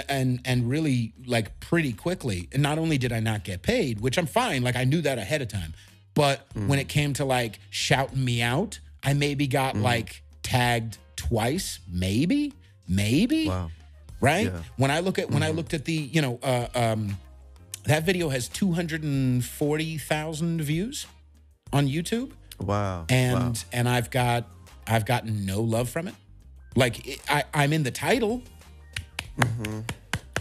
and and really like pretty quickly, and not only did I not get paid, which I'm fine, like I knew that ahead of time, but mm. when it came to like shouting me out, I maybe got like tagged twice, maybe, maybe Wow. right? Yeah. When I look at when I looked at the, you know, uh, um, that video has two hundred and forty thousand views on YouTube, Wow. and wow. and I've got I've gotten no love from it. Like it, I, I'm in the title, Mm-hmm.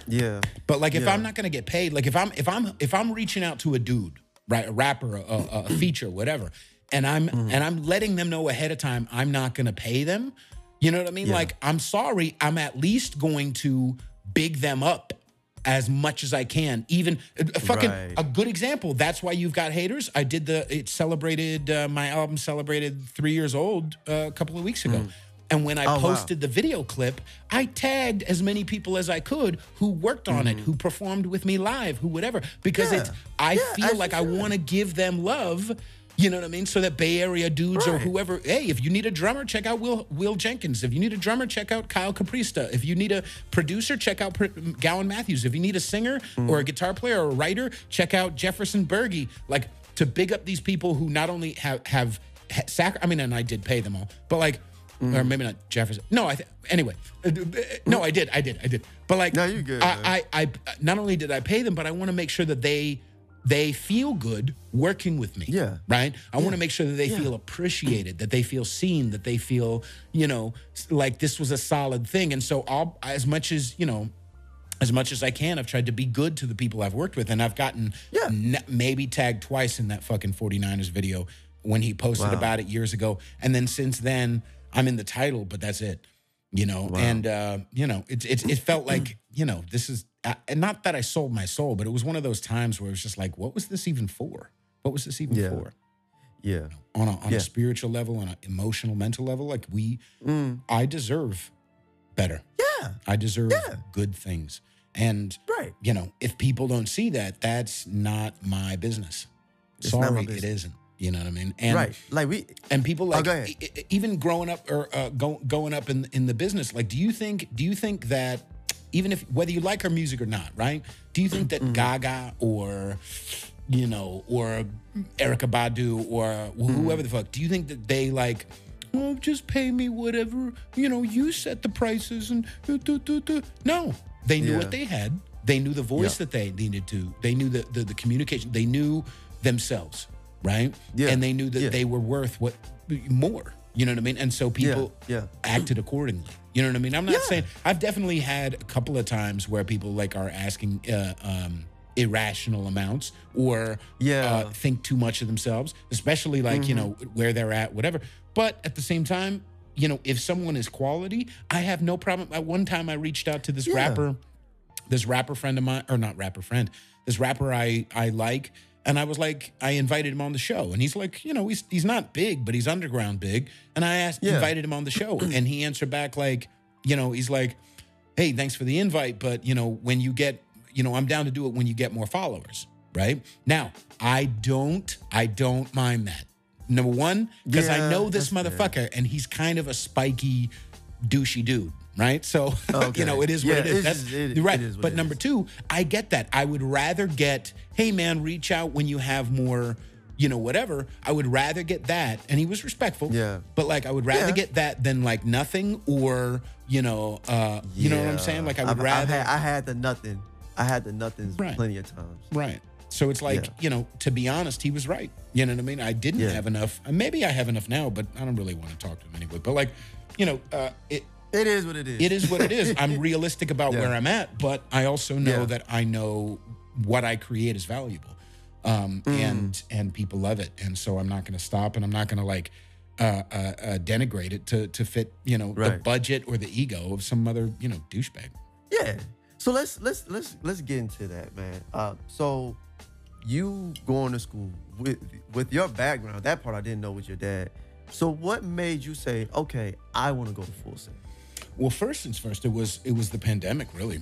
yeah. but like if Yeah. I'm not gonna get paid, like if I'm if I'm if I'm reaching out to a dude, right, a rapper, a, a, a feature, whatever, and I'm Mm-hmm. and I'm letting them know ahead of time I'm not gonna pay them. You know what I mean? Yeah. Like I'm sorry, I'm at least going to big them up as much as I can. Even a fucking Right. a good example. That's why you've got haters. I did the it celebrated uh, my album celebrated three years old uh, a couple of weeks ago. And when I Oh, wow. posted the video clip, I tagged as many people as I could who worked on it, who performed with me live, who whatever, because Mm-hmm. Yeah. it's I Yeah, feel as like you I want to give them love. You know what I mean? So that Bay Area dudes or whoever, hey, if you need a drummer, check out Will Will Jenkins. If you need a drummer, check out Kyle Caprista. If you need a producer, check out Pr- Gowan Matthews. If you need a singer Mm. or a guitar player or a writer, check out Jefferson Berge. Like to big up these people who not only have have ha- sac- I mean, and I did pay them all, but like, Mm. or maybe not Jefferson. No, I th- anyway, uh, no, I did, I did, I did. But like, No, you good. I, I, I not only did I pay them, but I want to make sure that they they feel good working with me. Yeah. Right. I want to make sure that they feel appreciated, that they feel seen, that they feel, you know, like this was a solid thing. And so I'll as much as, you know, as much as I can, I've tried to be good to the people I've worked with. And I've gotten Yeah. ne- maybe tagged twice in that fucking 49ers video when he posted Wow. about it years ago. And then since then, I'm in the title, but that's it. You know, and uh, you know, it, it it felt like you know this is and not that I sold my soul, but it was one of those times where it was just like, what was this even for? What was this even Yeah. for? Yeah. on a on Yeah. a spiritual level, on an emotional, mental level. Like we, I deserve better. Yeah. I deserve Yeah. good things. And Right. you know, if people don't see that, that's not my business. It's not my Sorry, it business. isn't. You know what I mean? And right. Like we. and people like go ahead. e- e- even growing up or uh, go, going up in in the business like do you think do you think that even if whether you like her music or not right do you think that Mm-hmm. gaga or you know or erykah badu or Mm-hmm. whoever the fuck do you think that they like oh just pay me whatever you know you set the prices and duh, duh, duh." no they knew Yeah. what they had they knew the voice Yeah. that they needed to they knew the, the the communication they knew themselves right Yeah. and they knew that Yeah. they were worth what more you know what i mean and so people yeah. acted accordingly you know what i mean i'm not Yeah. saying i've definitely had a couple of times where people like are asking uh, um irrational amounts or Yeah. uh, think too much of themselves especially like you know Mm-hmm. where they're at whatever but at the same time you know if someone is quality i have no problem at one time i reached out to this Yeah. rapper this rapper friend of mine or not rapper friend this rapper i i like and i was like i invited him on the show. And he's like you know he's he's not big but he's underground big. And i asked Yeah. invited him on the show. [CLEARS THROAT] And he answered back like you know he's like hey thanks for the invite but you know when you get you know i'm down to do it when you get more followers right? Now i don't i don't mind that. Number one because i know this that's fair. motherfucker and he's kind of a spiky douchey dude right so [LAUGHS] you know it is what Yeah, it is that's it- right it is what but number is. two i get that i would rather get hey man reach out when you have more you know whatever i would rather get that and he was respectful Yeah. but like i would rather Yeah. get that than like nothing or you know uh you know what i'm saying like i would I've- I've rather had, I had the nothing. I had the nothings Right. plenty of times. Right. So it's like, Yeah. you know, to be honest, he was right. You know what I mean? I didn't Yeah. have enough. Maybe I have enough now, but I don't really want to talk to him anyway. But like, you know, uh, it It is what it is. it is what it is. [LAUGHS] I'm realistic about Yeah. where I'm at, but I also know Yeah. that I know what I create is valuable, um, Mm. and and people love it, and so I'm not going to stop, and I'm not going to like uh, uh, uh, denigrate it to to fit, you know, the budget or the ego of some other, you know, douchebag. Yeah. So let's let's let's let's get into that, man. Uh, so you going to school with with your background, that part I didn't know with your dad. So what made you say, okay, I want to go to Full Sail? Well, first things first, it was it was the pandemic. Really,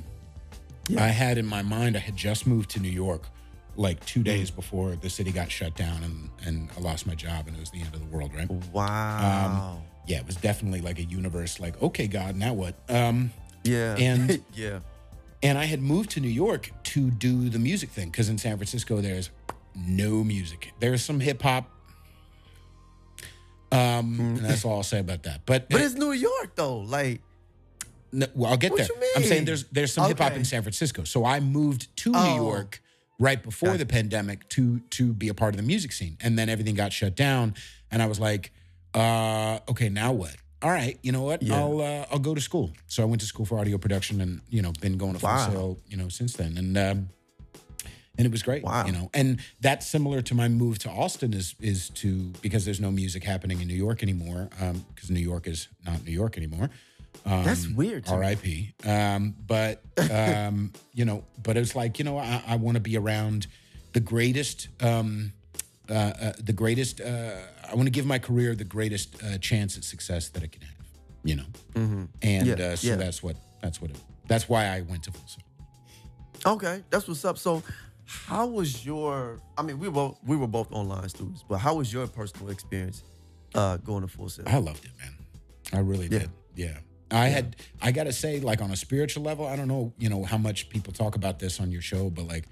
I had in my mind I had just moved to New York, like two days before the city got shut down and and I lost my job and it was the end of the world. Right? Wow. Yeah, it was definitely like a universe. Like, okay, God, now what? Um, yeah. and- [LAUGHS] yeah. and I had moved to New York to do the music thing because in San Francisco there's no music. There's some hip hop. Um, and that's all I'll say about that. But, But it's New York though. Like, No, well, I'll get What there. I'm saying there's there's some hip hop in San Francisco. So I moved to New Oh. York right before the pandemic to to be a part of the music scene, and then everything got shut down, and I was like, uh, okay, now what? All right, you know what? Yeah. I'll uh, I'll go to school. So I went to school for audio production, and you know, been going to full Wow. sail, you know, since then, and. Um, and it was great, Wow. you know. And that's similar to my move to Austin is is to because there's no music happening in New York anymore because New York is not New York anymore. Um, That's weird to me. R.I.P. Um, but um, [LAUGHS] you know, but it's like you know, I, I want to be around the greatest, um, uh, uh, the greatest. Uh, I want to give my career the greatest uh, chance at success that it can have. You know, and Mm-hmm. Yeah, uh, so yeah. that's what that's what it, that's why I went to full sail. Okay, that's what's up. So, how was your? I mean, we were both, we were both online students, but how was your personal experience uh, going to Full Sail? I loved it, man. I really Yeah. did. Yeah. I had I gotta say, like on a spiritual level, I don't know, you know, how much people talk about this on your show, but like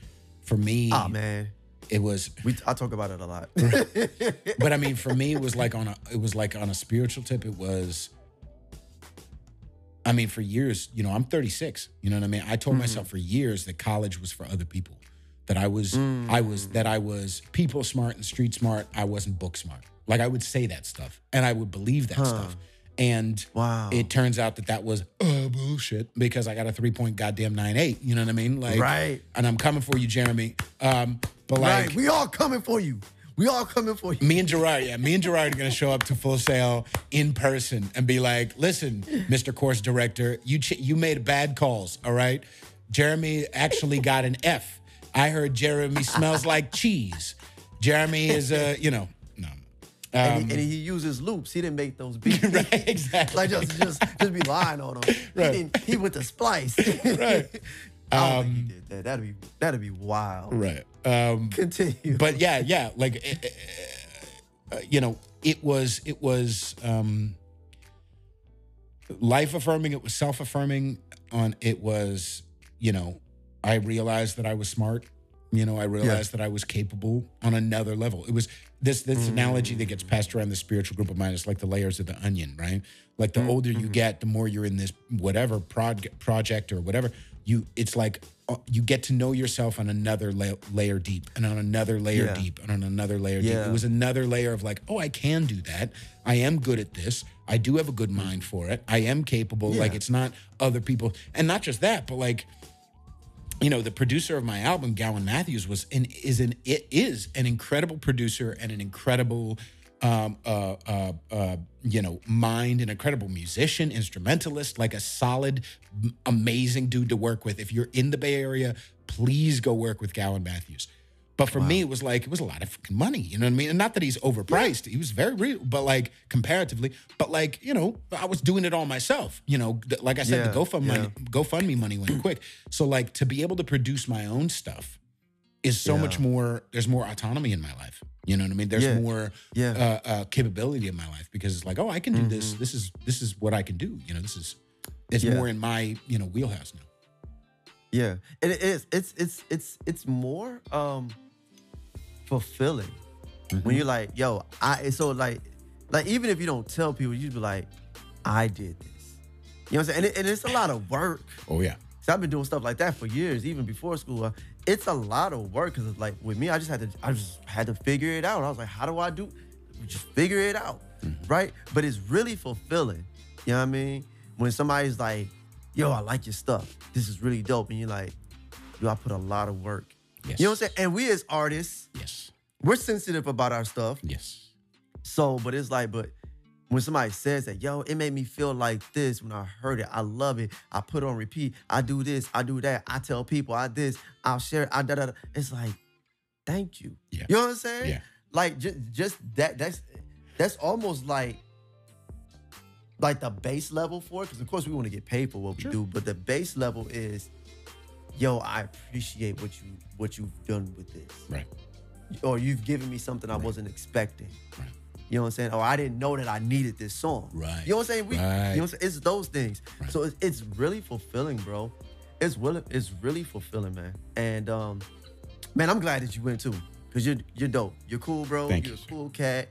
for me, Ah man, it was we I talk about it a lot. [LAUGHS] but I mean for me it was like on a it was like on a spiritual tip, it was I mean, for years, you know, I'm 36. You know what I mean? I told myself for years that college was for other people. That I was, I was, that I was people smart and street smart. I wasn't book smart. Like I would say that stuff, and I would believe that stuff. And Wow. it turns out that that was uh, bullshit because I got a three point goddamn nine eight. You know what I mean? Like, Right. And I'm coming for you, Jeremy. Um, but like, right, we all coming for you. We all coming for you. me and Gerard, yeah, me and Gerard are gonna show up to Full Sail in person and be like, "Listen, Mr. Course Director, you ch- you made bad calls. All right, Jeremy actually got an F. I heard Jeremy smells like cheese. Jeremy is a, you know, no, and, Um, he, and he uses loops. He didn't make those [LAUGHS] beats. right, exactly. like just just just be lying on them. [LAUGHS] Right. He, didn't, he went to splice. [LAUGHS] Right. I don't think he Um, did that. That'd be that'd be wild. right. Um, Continue. but yeah, yeah, like uh, you know, it was it was um, life affirming. It was self affirming. On it was, you know, I realized that I was smart. You know, I realized that I was capable on another level. It was this this analogy that gets passed around the spiritual group of mine. is like the layers of the onion, right? Like the older you get, the more you're in this whatever project or whatever. You, it's like uh, you get to know yourself on another la- layer deep, and on another layer Yeah. deep, and on another layer deep. It was another layer of like, oh, I can do that. I am good at this. I do have a good mind for it. I am capable. Like it's not other people, and not just that, but like you know, the producer of my album, Gowan Matthews, was and is an it is an incredible producer and an incredible um uh uh uh you know mind an incredible musician instrumentalist like a solid amazing dude to work with. If you're in the bay area please go work with gowan matthews but for me it was like it was a lot of money you know what i mean and not that he's overpriced he was very real but like comparatively but like you know i was doing it all myself you know like i said Yeah, the gofundme yeah. money GoFundMe money went quick. So like to be able to produce my own stuff is so Yeah. much more. There's more autonomy in my life. You know what I mean? There's Yeah. more Yeah. uh, uh, capability in my life because it's like, oh, I can do this. This is this is what I can do. You know, this is it's Mm-hmm. Yeah. more in my you know wheelhouse now. Yeah, and it is. It's it's it's it's more um fulfilling Mm-hmm. when you're like, yo, I. So like, like even if you don't tell people, you'd be like, I did this. You know what I'm saying? And, it, and it's a lot of work. Oh yeah, So I've been doing stuff like that for years, even before school. It's a lot of work because like with me, I just had to, I just had to figure it out. I was like, how do I do? Just figure it out, right? But it's really fulfilling. You know what I mean? When somebody's like, yo, I like your stuff. This is really dope, and you're like, yo, I put a lot of work. Yes, You know what I'm saying? And we as artists, yes, we're sensitive about our stuff. yes, So, but it's like, but when somebody says that, yo, it made me feel like this when I heard it. I love it. I put it on repeat. I do this. I do that. I tell people I this. I'll share it. I da da. da. It's like, thank you. Yeah. You know what I'm saying? Yeah. Like just just that. That's that's almost like like the base level for it. Because of course we want to get paid for what we Sure. do, but the base level is, yo, I appreciate what you what you've done with this right, or you've given me something I Right. wasn't expecting. Right. You know what I'm saying? Or I didn't know that I needed this song. Right. You know what I'm saying? We, Right. You know what I'm saying? It's those things. Right. So it's, it's really fulfilling, bro. It's really, it's really fulfilling, man. And um, man, I'm glad that you went too, cause you're you're dope. You're cool, bro. Thank you're you, a cool cat.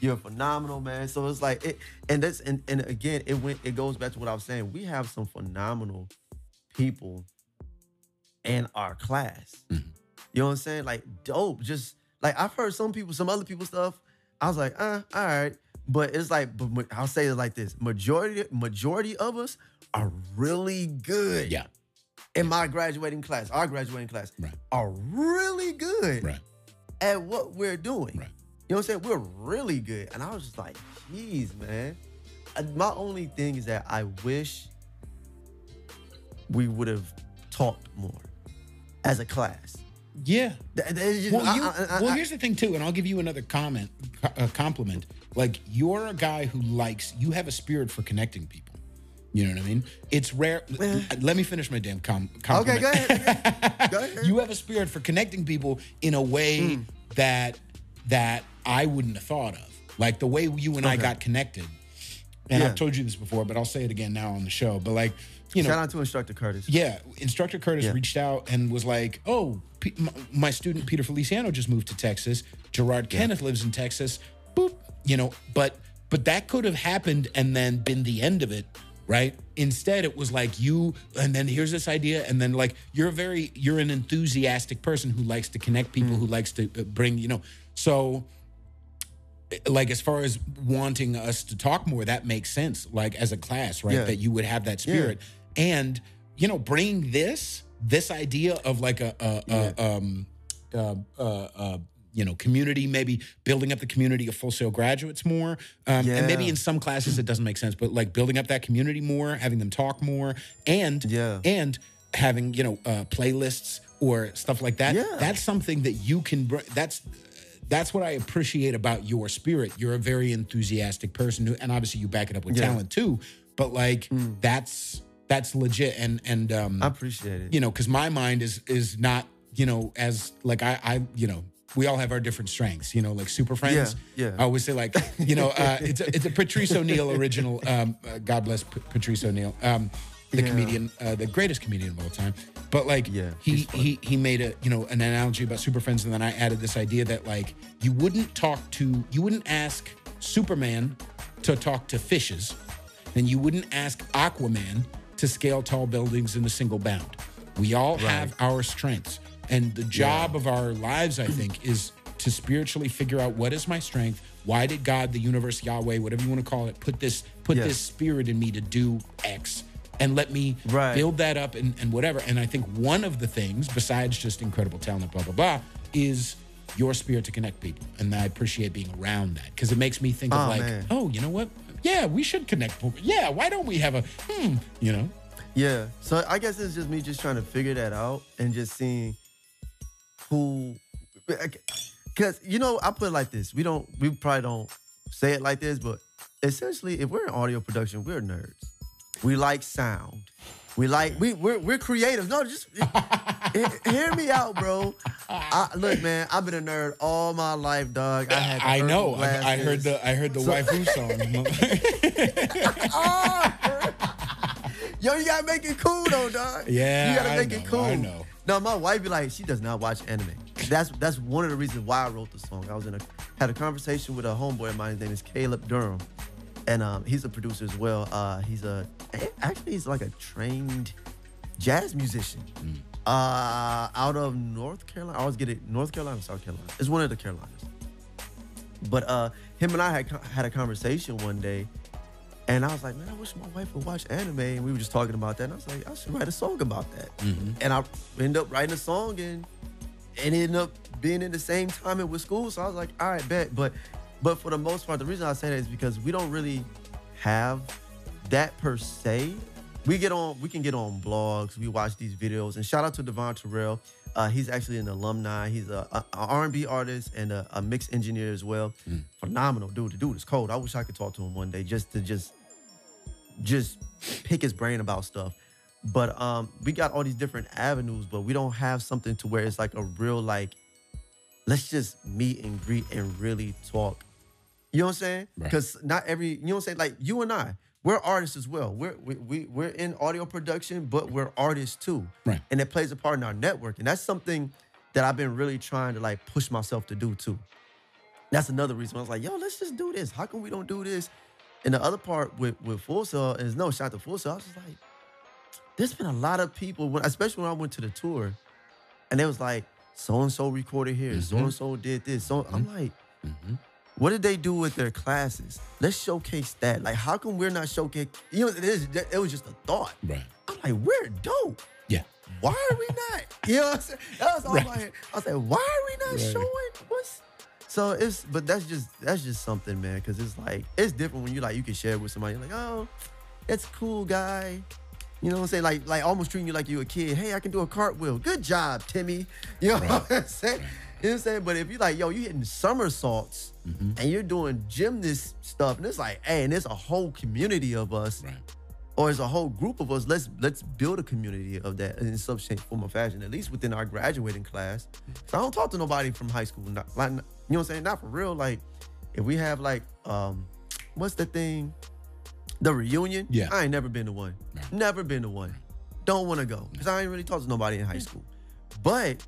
You're phenomenal, man. So it's like it, and that's and and again, it went. It goes back to what I was saying. We have some phenomenal people in our class. Mhm. You know what I'm saying? Like dope. Just like I've heard some people, some other people stuff. I was like, uh, all right. But it's like, but I'll say it like this: majority, majority of us are really good. yeah, In my graduating class, our graduating class, Right. are really good right, at what we're doing. Right. You know what I'm saying? We're really good. And I was just like, geez, man. My only thing is that I wish we would have talked more as a class. yeah. Th- th- it's just- Well, you, I- I- well, here's the thing too, and I'll give you another comment, a compliment. Like you're a guy who likes. You have a spirit for connecting people. You know what I mean? It's rare. Let me finish my damn com- okay, go ahead. [LAUGHS] Go ahead. you have a spirit for connecting people in a way Hmm. that that I wouldn't have thought of. Like the way you and I got connected. And Yeah. I've told you this before, but I'll say it again now on the show. But like, you know, Shout out to Instructor Curtis. yeah, instructor Curtis Yeah. reached out and was like, "Oh, P- my student Peter Feliciano just moved to Texas. Gerard Kenneth lives in Texas. Boop, you know." But but that could have happened and then been the end of it, right? Instead, it was like you, and then here's this idea, and then like you're a very you're an enthusiastic person who likes to connect people, who likes to uh, bring, you know, so like as far as wanting us to talk more that makes sense like as a class right Yeah. that you would have that spirit and you know bringing this this idea of like a, a, a um uh, uh, uh, you know community maybe building up the community of full sail graduates more um, and maybe in some classes it doesn't make sense but like building up that community more having them talk more and Yeah. and having you know uh, playlists or stuff like that Yeah. that's something that you can br- that's that's what I appreciate about your spirit. You're a very enthusiastic person, who, and obviously you back it up with Yeah. talent too. But like Mm. that's that's legit, and and um, I appreciate it. you know, because my mind is is not you know as like I I you know we all have our different strengths. You know, like super friends. Yeah, yeah. I always say like you know uh, it's a, it's a Patrice O'Neal original. Um, uh, God bless P- Patrice O'Neal, um, the Yeah. comedian, uh, the greatest comedian of all time. But like Yeah, he he he made a you know an analogy about super friends, and then I added this idea that like you wouldn't talk to you wouldn't ask Superman to talk to fishes, and you wouldn't ask Aquaman to scale tall buildings in a single bound. We all have our strengths. And the job of our lives, I think, is to spiritually figure out what is my strength. Why did God, the universe, Yahweh, whatever you want to call it, put this put Yes. this spirit in me to do X? And let me Right. build that up and, and whatever. And I think one of the things, besides just incredible talent, blah, blah, blah, is your spirit to connect people. And I appreciate being around that because it makes me think of Oh, like, man. oh, you know what? Yeah, we should connect. Yeah, why don't we have a, hmm, you know? Yeah. So I guess it's just me just trying to figure that out and just seeing who because you know, I put it like this. We don't we probably don't say it like this, but essentially if we're in audio production, we're nerds. We like sound. We like we we're we're creative. No, just [LAUGHS] he- hear me out, bro. I, look, man, I've been a nerd all my life, dog. I had I know. I, I heard the I heard the waifu [LAUGHS] song. [LAUGHS] Yo, you gotta make it cool though, dog. Yeah, you gotta I make it cool. I know. No, my wife be like, she does not watch anime. That's that's one of the reasons why I wrote the song. I was in a had a conversation with a homeboy of mine. His name is Caleb Durham, and um, he's a producer as well. Uh, he's a actually he's like a trained jazz musician. Mm. Uh, out of North Carolina. I always get it North Carolina, South Carolina. It's one of the Carolinas. But uh, him and I had had a conversation one day, and I was like, man, I wish my wife would watch anime. And we were just talking about that. And I was like, I should write a song about that. And I ended up writing a song, and it ended up being in the same timing with school. So I was like, all right, bet. But but for the most part, the reason I say that is because we don't really have that per se. We get on, we can get on blogs. We watch these videos. And shout out to Devon Terrell. Uh, he's actually an alumni. He's a, a, a R&B artist and a, a mix engineer as well. Phenomenal dude. The dude is cold. I wish I could talk to him one day just to just just pick his brain about stuff. But um, we got all these different avenues, but we don't have something to where it's like a real like, let's just meet and greet and really talk. You know what I'm saying? Right. Because not every, you know what I'm saying? Like you and I, we're artists as well. We're we, we we're in audio production, but we're artists too. Right. And it plays a part in our network, and that's something that I've been really trying to like push myself to do too. That's another reason I was like, yo, let's just do this. How come we don't do this? And the other part with with Full Sail is no shout out to Full Sail. I was just like, there's been a lot of people when, especially when I went to the tour, and it was like, so and so recorded here, so and so did this. So I'm mm-hmm. like, mm-hmm. What did they do with their classes? Let's showcase that. Like, how come we're not showcase? You know, it, is, it was just a thought. Right. I'm like, we're dope. Yeah. Why are we not? [LAUGHS] You know what I'm saying? That was all Right. my head. I was like, why are we not Right. showing what's so it's but that's just that's just something, man, because it's like it's different when you like you can share with somebody. You're like, oh, it's cool, guy. You know what I'm saying? Like like almost treating you like you a kid. Hey, I can do a cartwheel. Good job, Timmy. You know what I'm saying? You know what I'm saying? But if you like, yo, you hitting somersaults Mm-hmm. and you're doing gymnast stuff, and it's like, hey, and there's a whole community of us Right. or as a whole group of us, let's let's build a community of that in some shape, form, or fashion. At least within our graduating class. So I don't talk to nobody from high school. Not like you know what I'm saying. Not for real. Like if we have like um, what's the thing? The reunion. Yeah. I ain't never been to one. Never been to one. Don't want to go because I ain't really talk to nobody in high school. But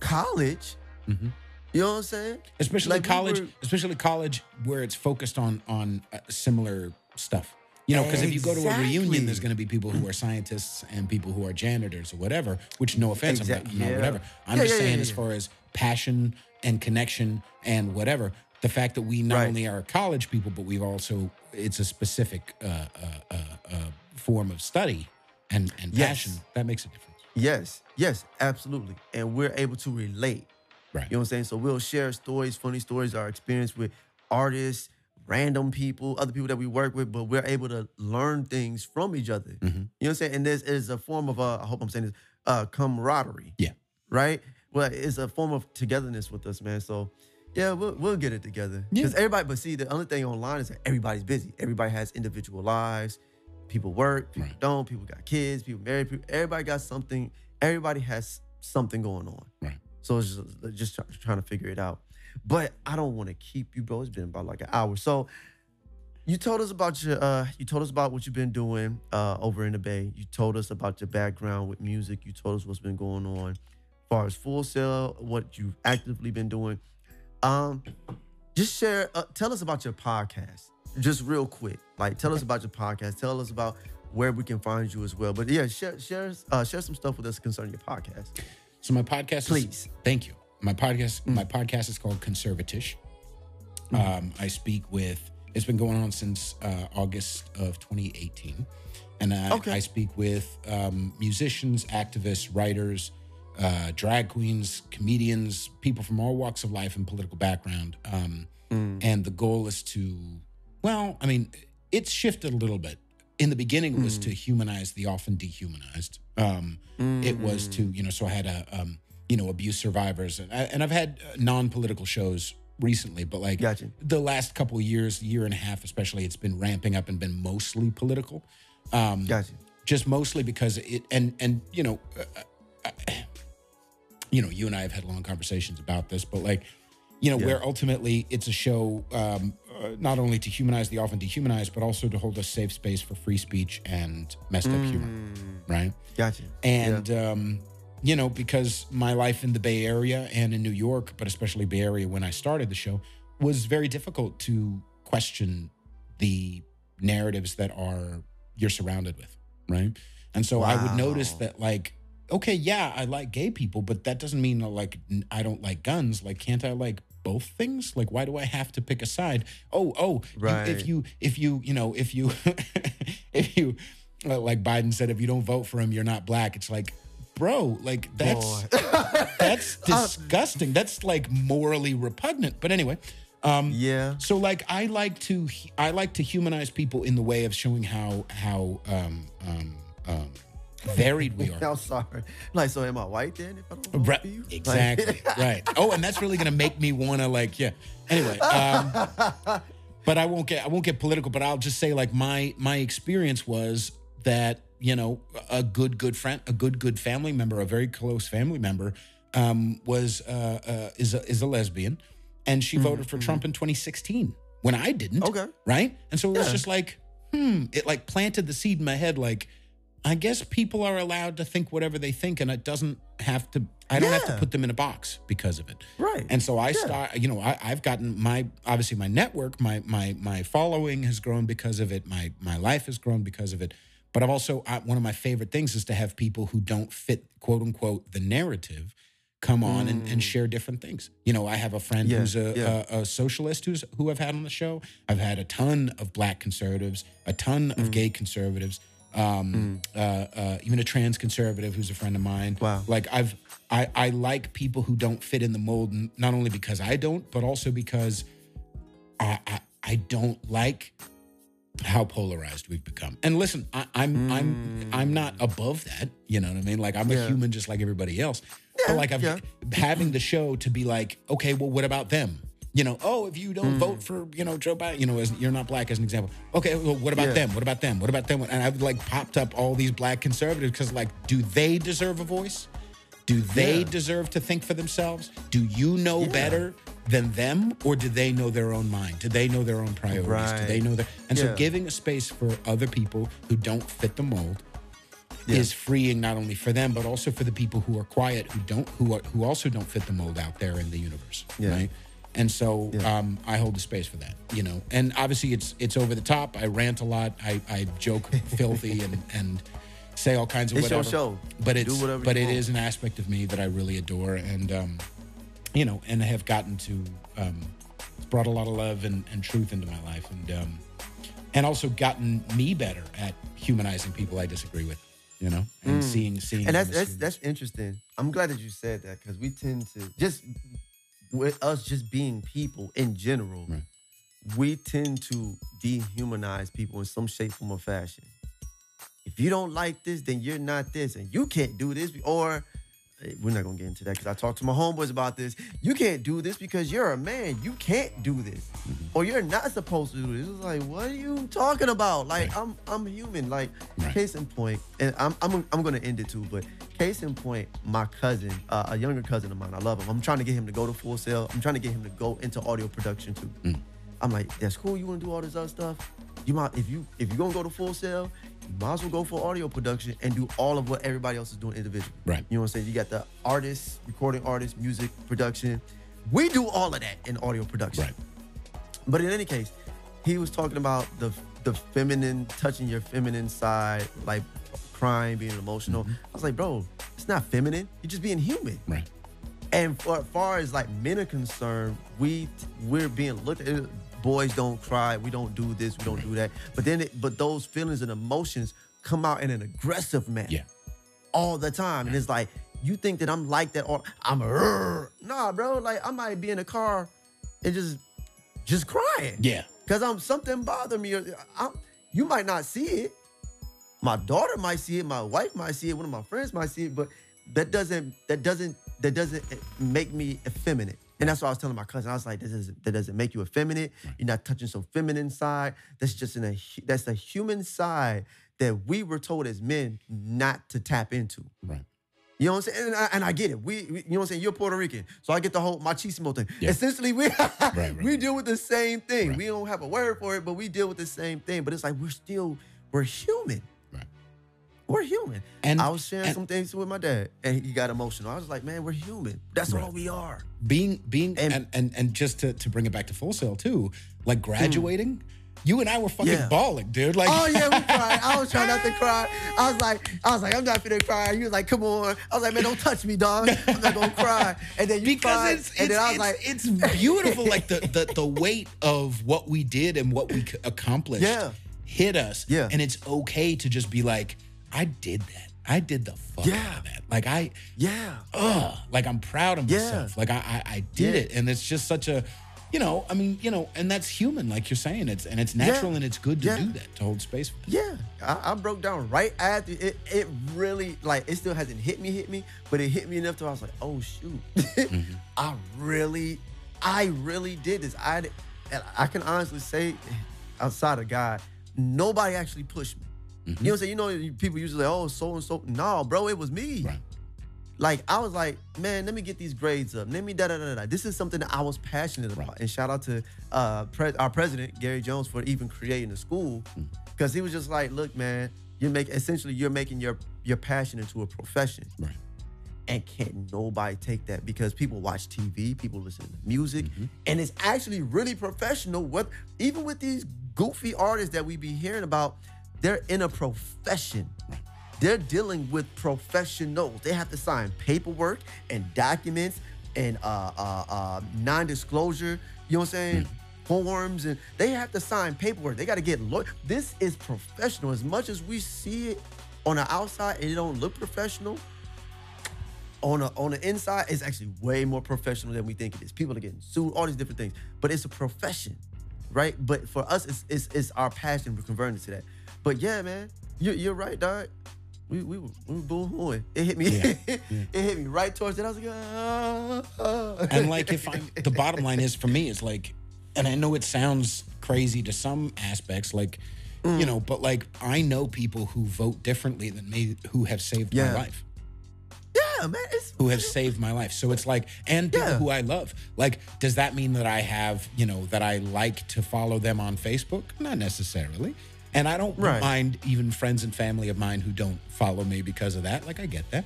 college. Mhm. You know what I'm saying? Especially Like, we college, were- especially college where it's focused on on uh, similar stuff. You know, because if you go to a reunion, there's going to be people who are scientists and people who are janitors or whatever. Which, no offense, I'm not, I'm not yeah. whatever. I'm Yeah, just yeah, saying, as far as passion and connection and whatever, the fact that we not Right. only are college people, but we've also it's a specific uh, uh, uh, uh, form of study and and Yes. passion that makes a difference. Yes, yes, absolutely. And we're able to relate. Right. You know what I'm saying? So we'll share stories, funny stories, our experience with artists, random people, other people that we work with, but we're able to learn things from each other. Mhm. You know what I'm saying? And this is a form of, uh, I hope I'm saying this, uh, camaraderie. Yeah. Right? well, it's a form of togetherness with us, man. So yeah, we'll we'll get it together. Yeah. Because everybody, but see, the only thing online is that everybody's busy. Everybody has individual lives. People work, people Right. don't. People got kids. People married. People, everybody got something. Everybody has something going on. Right. So it's just, just try, trying to figure it out. But I don't want to keep you, bro. It's been about like an hour. So you told us about your uh you told us about what you've been doing uh over in the Bay. You told us about your background with music. You told us what's been going on as far as full sail, what you've actively been doing. Um just share uh, tell us about your podcast. Just real quick. Like tell us about your podcast. Tell us about where we can find you as well. But yeah, share share uh, share some stuff with us concerning your podcast. So my podcast, is- Please. thank you. My podcast, my podcast is called Conservatish. Um, I speak with. It's been going on since uh, August of 2018, and I, Okay. I speak with um, musicians, activists, writers, uh, drag queens, comedians, people from all walks of life and political background. Um, And the goal is to, well, I mean, it's shifted a little bit. In the beginning, it was to humanize the often dehumanized. Um, It was to, you know, so I had a, um, you know, abuse survivors, and, I, and I've had uh, non-political shows recently, but like Gotcha. the last couple of years, year and a half especially, it's been ramping up and been mostly political. Um, Gotcha. just mostly because it and and you know uh, uh, you know you and I have had long conversations about this but like you know Yeah. where ultimately it's a show um, uh, not only to humanize the often dehumanized but also to hold a safe space for free speech and messed up humor right? Gotcha. and um, you know because my life in the bay area and in new york but especially bay area when i started the show was very difficult to question the narratives that are you're surrounded with right? And so i would notice that like okay yeah i like gay people but that doesn't mean like I don't like guns. Like can't i like both things? Like why do i have to pick a side? Oh oh you- if you if you you know if you [LAUGHS] if you uh, like biden said if you don't vote for him you're not black. It's like bro like that's [LAUGHS] that's [LAUGHS] disgusting. That's like morally repugnant. But anyway um yeah. so like I like to I like to humanize people in the way of showing how how um um um varied we are. I'm sorry. Like, so am I white then if I don't vote Right, you? Like- exactly. [LAUGHS] right. Oh, and that's really gonna make me wanna like, yeah. Anyway, um, [LAUGHS] but I won't get I won't get political, but I'll just say like my my experience was that, you know, a good, good friend, a good, good family member, a very close family member, um, was uh, uh is a is a lesbian and she voted for Trump in 2016 when I didn't. Okay. Right? And so it was just like, hmm, it like planted the seed in my head like I guess people are allowed to think whatever they think, and it doesn't have to. I don't have to put them in a box because of it. Right. And so I Yeah. start. You know, I, I've gotten my obviously my network, my my my following has grown because of it. My my life has grown because of it. But I've also I, one of my favorite things is to have people who don't fit quote unquote the narrative come on and, and share different things. You know, I have a friend Mm. Yeah, who's a, yeah. a, a socialist who's who I've had on the show. I've had a ton of black conservatives, a ton Mm. of gay conservatives, um, uh, uh, even a trans conservative who's a friend of mine. Wow. Like I've I, I like people who don't fit in the mold, not only because I don't, but also because I I, I don't like how polarized we've become. And listen, I, I'm I'm I'm not above that. You know what I mean? Like I'm a human just like everybody else. but like I've yeah. having the show to be like, okay, well, what about them? You know, oh, if you don't vote mm. for, you know, Joe Biden, you know, as you're not black as an example. Okay, well, what about Yeah. them? What about them? What about them? And I've like popped up all these black conservatives because like, do they deserve a voice? Do they Yeah. deserve to think for themselves? Do you know Yeah. better than them, or do they know their own mind? Do they know their own priorities? Do they know their and so giving a space for other people who don't fit the mold Yeah. is freeing not only for them but also for the people who are quiet who don't who are who also don't fit the mold out there in the universe Yeah. right and so Yeah. um, I hold the space for that, you know. And obviously, it's it's over the top. I rant a lot. I, I joke [LAUGHS] filthy and and say all kinds of It's your whatever. show. But Do it's but it want. is an aspect of me that I really adore, and um, you know, and have gotten to um, brought a lot of love and, and truth into my life, and um, and also gotten me better at humanizing people I disagree with, you know, and seeing seeing Mm. and that's that's that's interesting. I'm glad that you said that because we tend to just with us just being people in general, Right. we tend to dehumanize people in some shape, form, or fashion. If you don't like this, then you're not this, and you can't do this, or we're not gonna get into that because I talked to my homeboys about this. You can't do this because you're a man. You can't do this, Mm-hmm. or you're not supposed to do this. It's like, what are you talking about? Like, I'm I'm human. Like, Right. case in point, and I'm I'm I'm gonna end it too. But case in point, my cousin, uh, a younger cousin of mine, I love him. I'm trying to get him to go to Full Sail. I'm trying to get him to go into audio production too. Mm. I'm like, that's cool. You want to do all this other stuff? You might if you if you're gonna go to Full Sail, you might as well go for audio production and do all of what everybody else is doing individually. Right. You know what I'm saying? You got the artists, recording artists, music production. We do all of that in audio production. Right. But in any case, he was talking about the the feminine, touching your feminine side, like crying, being emotional. Mm-hmm. I was like, bro, it's not feminine. You're just being human. Right. And for as far as like men are concerned, we we're being looked at. Boys don't cry. We don't do this. We don't do that. But then, it, but those feelings and emotions come out in an aggressive manner Yeah. all the time. And it's like, you think that I'm like that or I'm a nah, bro. Like I might be in a car and just just crying. Yeah. Cause I'm something bother me. Or I'm, you might not see it. My daughter might see it. My wife might see it. One of my friends might see it. But that doesn't that doesn't that doesn't make me effeminate. And that's what I was telling my cousin. I was like, this doesn't that doesn't make you effeminate. You're not touching some feminine side. That's just in a that's a human side that we were told as men not to tap into. Right. You know what I'm saying? And I, and I get it. We, we- you know what I'm saying? You're Puerto Rican, so I get the whole machismo thing. Yeah. Essentially, we [LAUGHS] right. we deal with the same thing. Right. We don't have a word for it, but we deal with the same thing. But it's like we're still we're human. We're human. And I was sharing and some things with my dad, and he got emotional. I was like, man, we're human. That's Right. all we are. being being And- and and, and just to, to bring it back to full sail too, like graduating, you and I were fucking Hmm. Yeah. bawling, dude. Like Oh yeah, we cried. I was trying not to cry. I was like, I was like, I'm not finna cry. You was like, come on. I was like, man, don't touch me, dog. I'm not gonna cry. And then you because cried, it's and it's, then I was it's, like, it's beautiful like the, the the weight of what we did and what we accomplished Yeah. hit us Yeah. and it's okay to just be like i did that i did the fuck Yeah. out of that like i yeah. ugh, like i'm proud of Yeah. myself like i i, I did Yeah. it and it's just such a you know i mean you know and that's human like you're saying it's and it's natural Yeah. and it's good to Yeah. do that to hold space for. Yeah, I, I broke down right after it. It really like it still hasn't hit me, hit me, but it hit me enough to I was like, oh shoot, [LAUGHS] Mm-hmm. I really, I really did this. I and I can honestly say, outside of God, nobody actually pushed me. Mm-hmm. You know what I'm saying? You know, people usually like, oh, so and so. No, bro, it was me. Right. Like I was like, man, let me get these grades up. Let me da da da da. This is something that I was passionate about. Right. And shout out to uh, pre- our president Garry Jones for even creating the school, Hmm. because he was just like, look, man, you're making essentially you're making your your passion into a profession, Right. and can't nobody take that because people watch TV, people listen to music, and it's actually really professional. What even with these goofy artists that we be hearing about, they're in a profession. They're dealing with professionals. They have to sign paperwork and documents and uh, uh, uh, non-disclosure. You know what I'm saying? Forms and they have to sign paperwork. They got to get law. This is professional. As much as we see it on the outside and it don't look professional, on the on the inside, it's actually way more professional than we think it is. People are getting sued, all these different things, but it's a profession, right? But for us, it's it's, it's our passion. We're converting to that. But yeah, man, you're, you're right, dog. We we were, we were boo-hooing. It hit me. [LAUGHS] Yeah, it hit me right towards it. I was like, ah, ah. and like if [LAUGHS] I'm the bottom line is for me is like, and I know it sounds crazy to some aspects, like Mm. you know, but like I know people who vote differently than me who have saved Yeah. my life. yeah, man, Who have saved my life. So it's like, and people Yeah. who I love. Like, does that mean that I have, you know, that I like to follow them on Facebook? Not necessarily. And I don't Right. mind even friends and family of mine who don't follow me because of that. Like I get that.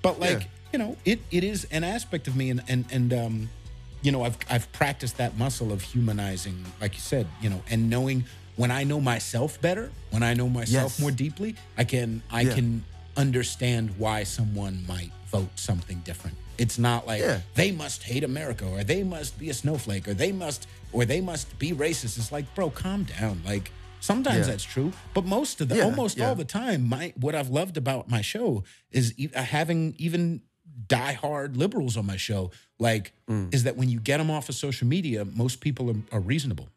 But like, Yeah. you know, it it is an aspect of me and and and um you know, I've I've practiced that muscle of humanizing, like you said, you know, and knowing when I know myself better, when I know myself Yes. more deeply, I can I Yeah. can understand why someone might vote something different. It's not like Yeah. they must hate America or they must be a snowflake or they must or they must be racist. It's like, bro, calm down. Like sometimes Yeah. that's true, but most of the Yeah, almost yeah. all the time, my what I've loved about my show is e- uh, having even diehard liberals on my show. Like, Mm. is that when you get them off of social media, most people are, are reasonable.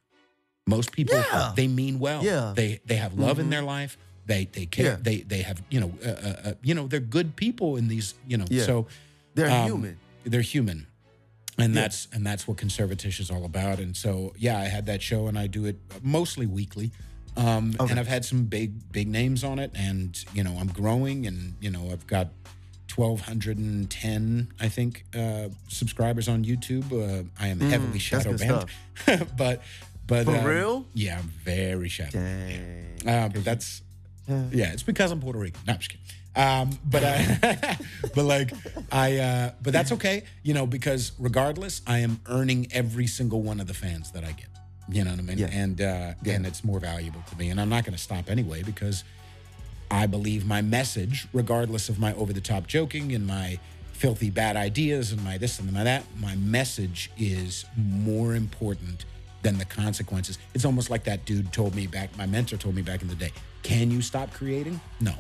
Most people they mean well. Yeah. They they have love in Mhm. their life. They they care. They they have you know uh, uh, uh, you know they're good people in these you know so They're um, human. they're human and Yeah. that's and that's what conservatish is all about and so yeah i had that show and i do it mostly weekly um Okay. and i've had some big big names on it and you know i'm growing and you know i've got 1210 i think uh subscribers on youtube uh, i am heavily Mm, that's shadow banned [LAUGHS] but but For um, real? yeah i'm very shadow Dang. uh, but that's Yeah. yeah, it's because I'm Puerto Rican. No, I'm just kidding. Um, but I, [LAUGHS] but like I, uh, but that's okay, you know, because regardless, I am earning every single one of the fans that I get. You know what I mean? Yeah. And uh, and it's more valuable to me, and I'm not going to stop anyway because I believe my message, regardless of my over the top joking and my filthy bad ideas and my this and my that, my message is more important than the consequences. It's almost like that dude told me back, my mentor told me back in the day, can you stop creating? No.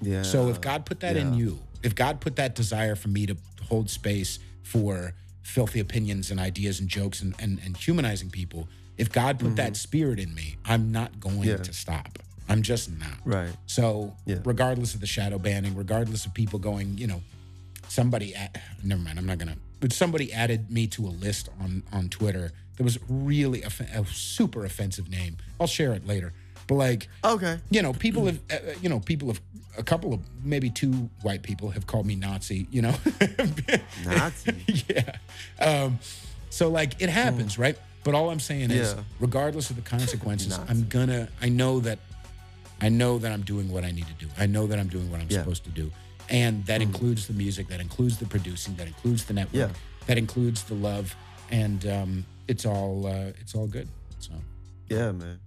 Yeah. So if God put that in you, if God put that desire for me to hold space for filthy opinions and ideas and jokes and, and, and humanizing people, if God put that spirit in me, I'm not going Mm-hmm. Yeah. to stop. I'm just not. Right. So Yeah. regardless of the shadow banning, regardless of people going, you know, somebody at, never mind, I'm not gonna but somebody added me to a list on on Twitter that was really off- a super offensive name. I'll share it later. But like Okay. you know, people [CLEARS THROAT] have, uh, you know, people have, a couple of, maybe two white people have called me Nazi, you know? [LAUGHS] Nazi. [LAUGHS] yeah. Um, so, like, it happens, right? But all I'm saying is, Yeah. regardless of the consequences, [LAUGHS] I'm gonna, I know that, I know that I'm doing what I need to do. I know that I'm doing what I'm Yeah. supposed to do. And that includes the music, that includes the producing, that includes the network, Yeah. that includes the love. And um, it's all, uh, it's all good. So, Yeah, man.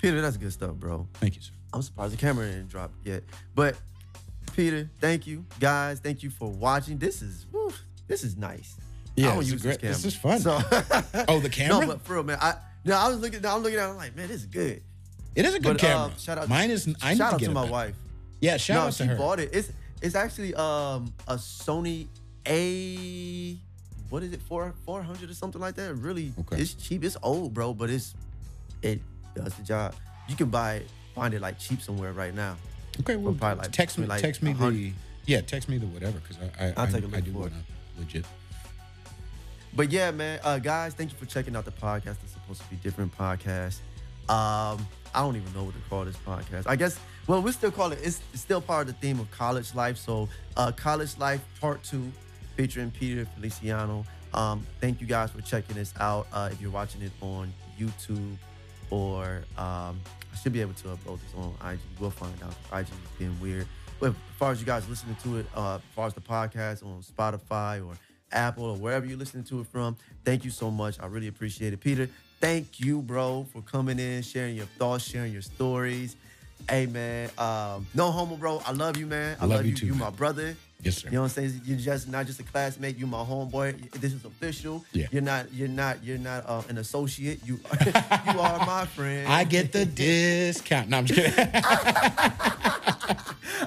Peter, that's good stuff, bro. thank you, sir. I'm surprised the camera didn't drop yet. But Peter, thank you, guys. Thank you for watching. This is whew, this is nice. Yeah, I don't use great- this this is fun. So, [LAUGHS] Oh, the [LAUGHS] camera? No, but for real, man. I no, I was looking. I'm looking at. it, I'm like, man, this is good. It is a good But uh, camera. shout out. Mine is. I shout to out to my wife. Yeah, shout no, out to she her. bought it. It's it's actually um a Sony A. What is it? Four four hundred or something like that. Really, Okay. it's cheap. It's old, bro, but it's it does the job. You can buy it, find it like cheap somewhere right now. Okay, well, probably like- text me. like text me the. Yeah, text me the whatever because I I, I'll I, take a I look do for want it. legit. But yeah, man, uh, guys, thank you for checking out the podcast. It's supposed to be different podcast. Um, I don't even know what to call this podcast. I guess, well, we still call it. It's, still part of the theme of college life. So, uh, college life part two, featuring Peter Feliciano. Um, thank you guys for checking this out. Uh, if you're watching it on YouTube, or um, I should be able to upload this on IG. We'll find out. IG is being weird. But as far as you guys listening to it, uh, as far as the podcast on Spotify or Apple or wherever you're listening to it from, thank you so much. I really appreciate it. Peter, thank you, bro, for coming in, sharing your thoughts, sharing your stories. Hey, man, um, no homo, bro. I love you, man. I Love you too, You my brother. Yes, sir. You know what I'm saying? You're just not just a classmate. You're my homeboy. This is official. Yeah. You're not. You're not. You're not uh, an associate. You. [LAUGHS] you are my friend. I get the discount. No, I'm just kidding. [LAUGHS]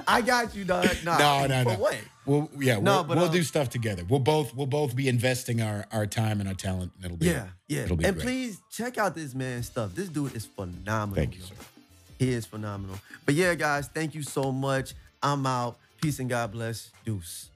I got you, dog. [LAUGHS] Nah, no, no, no. what? We'll, yeah, No, we'll, but, we'll um, do stuff together. We'll both we'll both be investing our our time and our talent. And it'll be Yeah, yeah. It'll be and great. please check out this man's stuff. This dude is phenomenal. Thank you, yo. sir. He is phenomenal. But yeah, guys, thank you so much. I'm out. Peace and God bless. Deuce.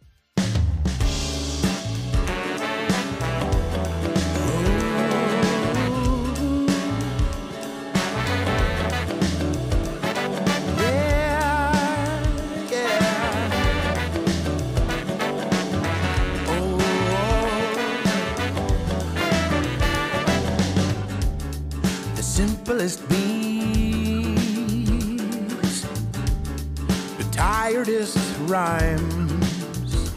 Simplest beats, the tiredest rhymes,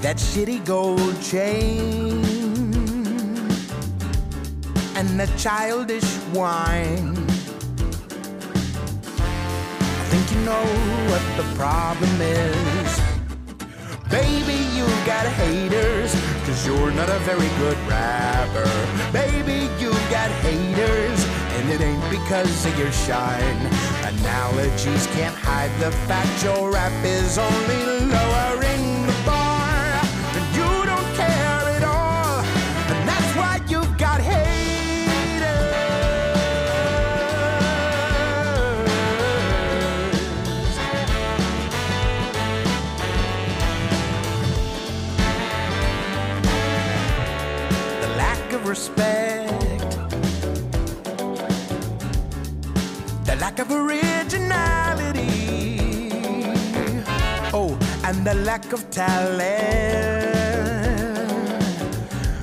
that shitty gold chain, and the childish wine. I think you know what the problem is. Baby, you got haters, cause you're not a very good rapper. Baby, you got haters, it ain't because of your shine. Analogies can't hide the fact your rap is only lowering the bar. And you don't care at all, and that's why you've got haters. The lack of respect of originality. Oh, and the lack of talent.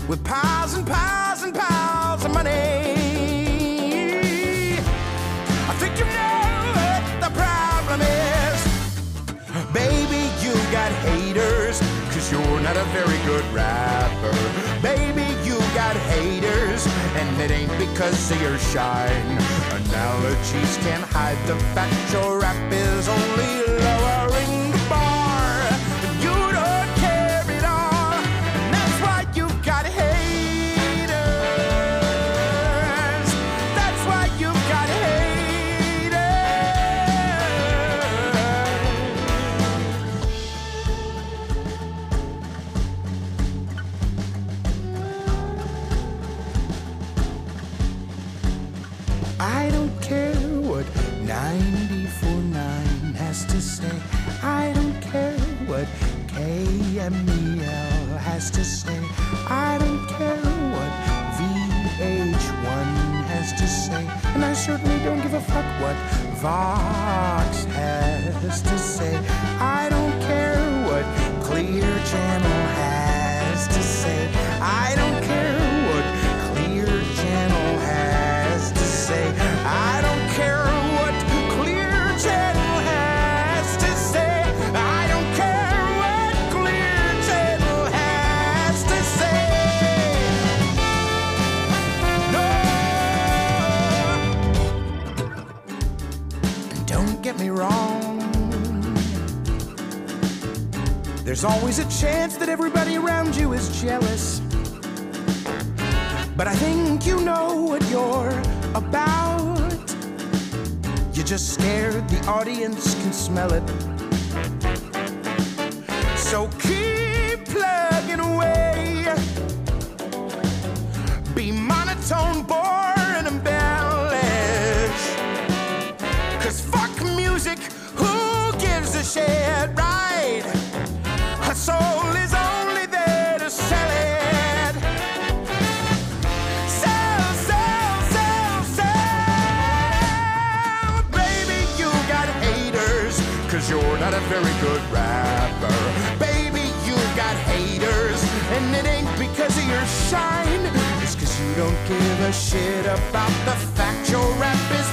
With piles and piles and piles of money. I think you know what the problem is. Baby, you got haters, cause you're not a very good rapper. Baby, you got haters, and it ain't because of your shine. Analogies can't hide the fact your rap is only lowering has to say. I don't care what VH1 has to say. And I certainly don't give a fuck what Vox has to say. Wrong. There's always a chance that everybody around you is jealous. But I think you know what you're about. You're just scared the audience can smell it. Give a shit about the fact your rap is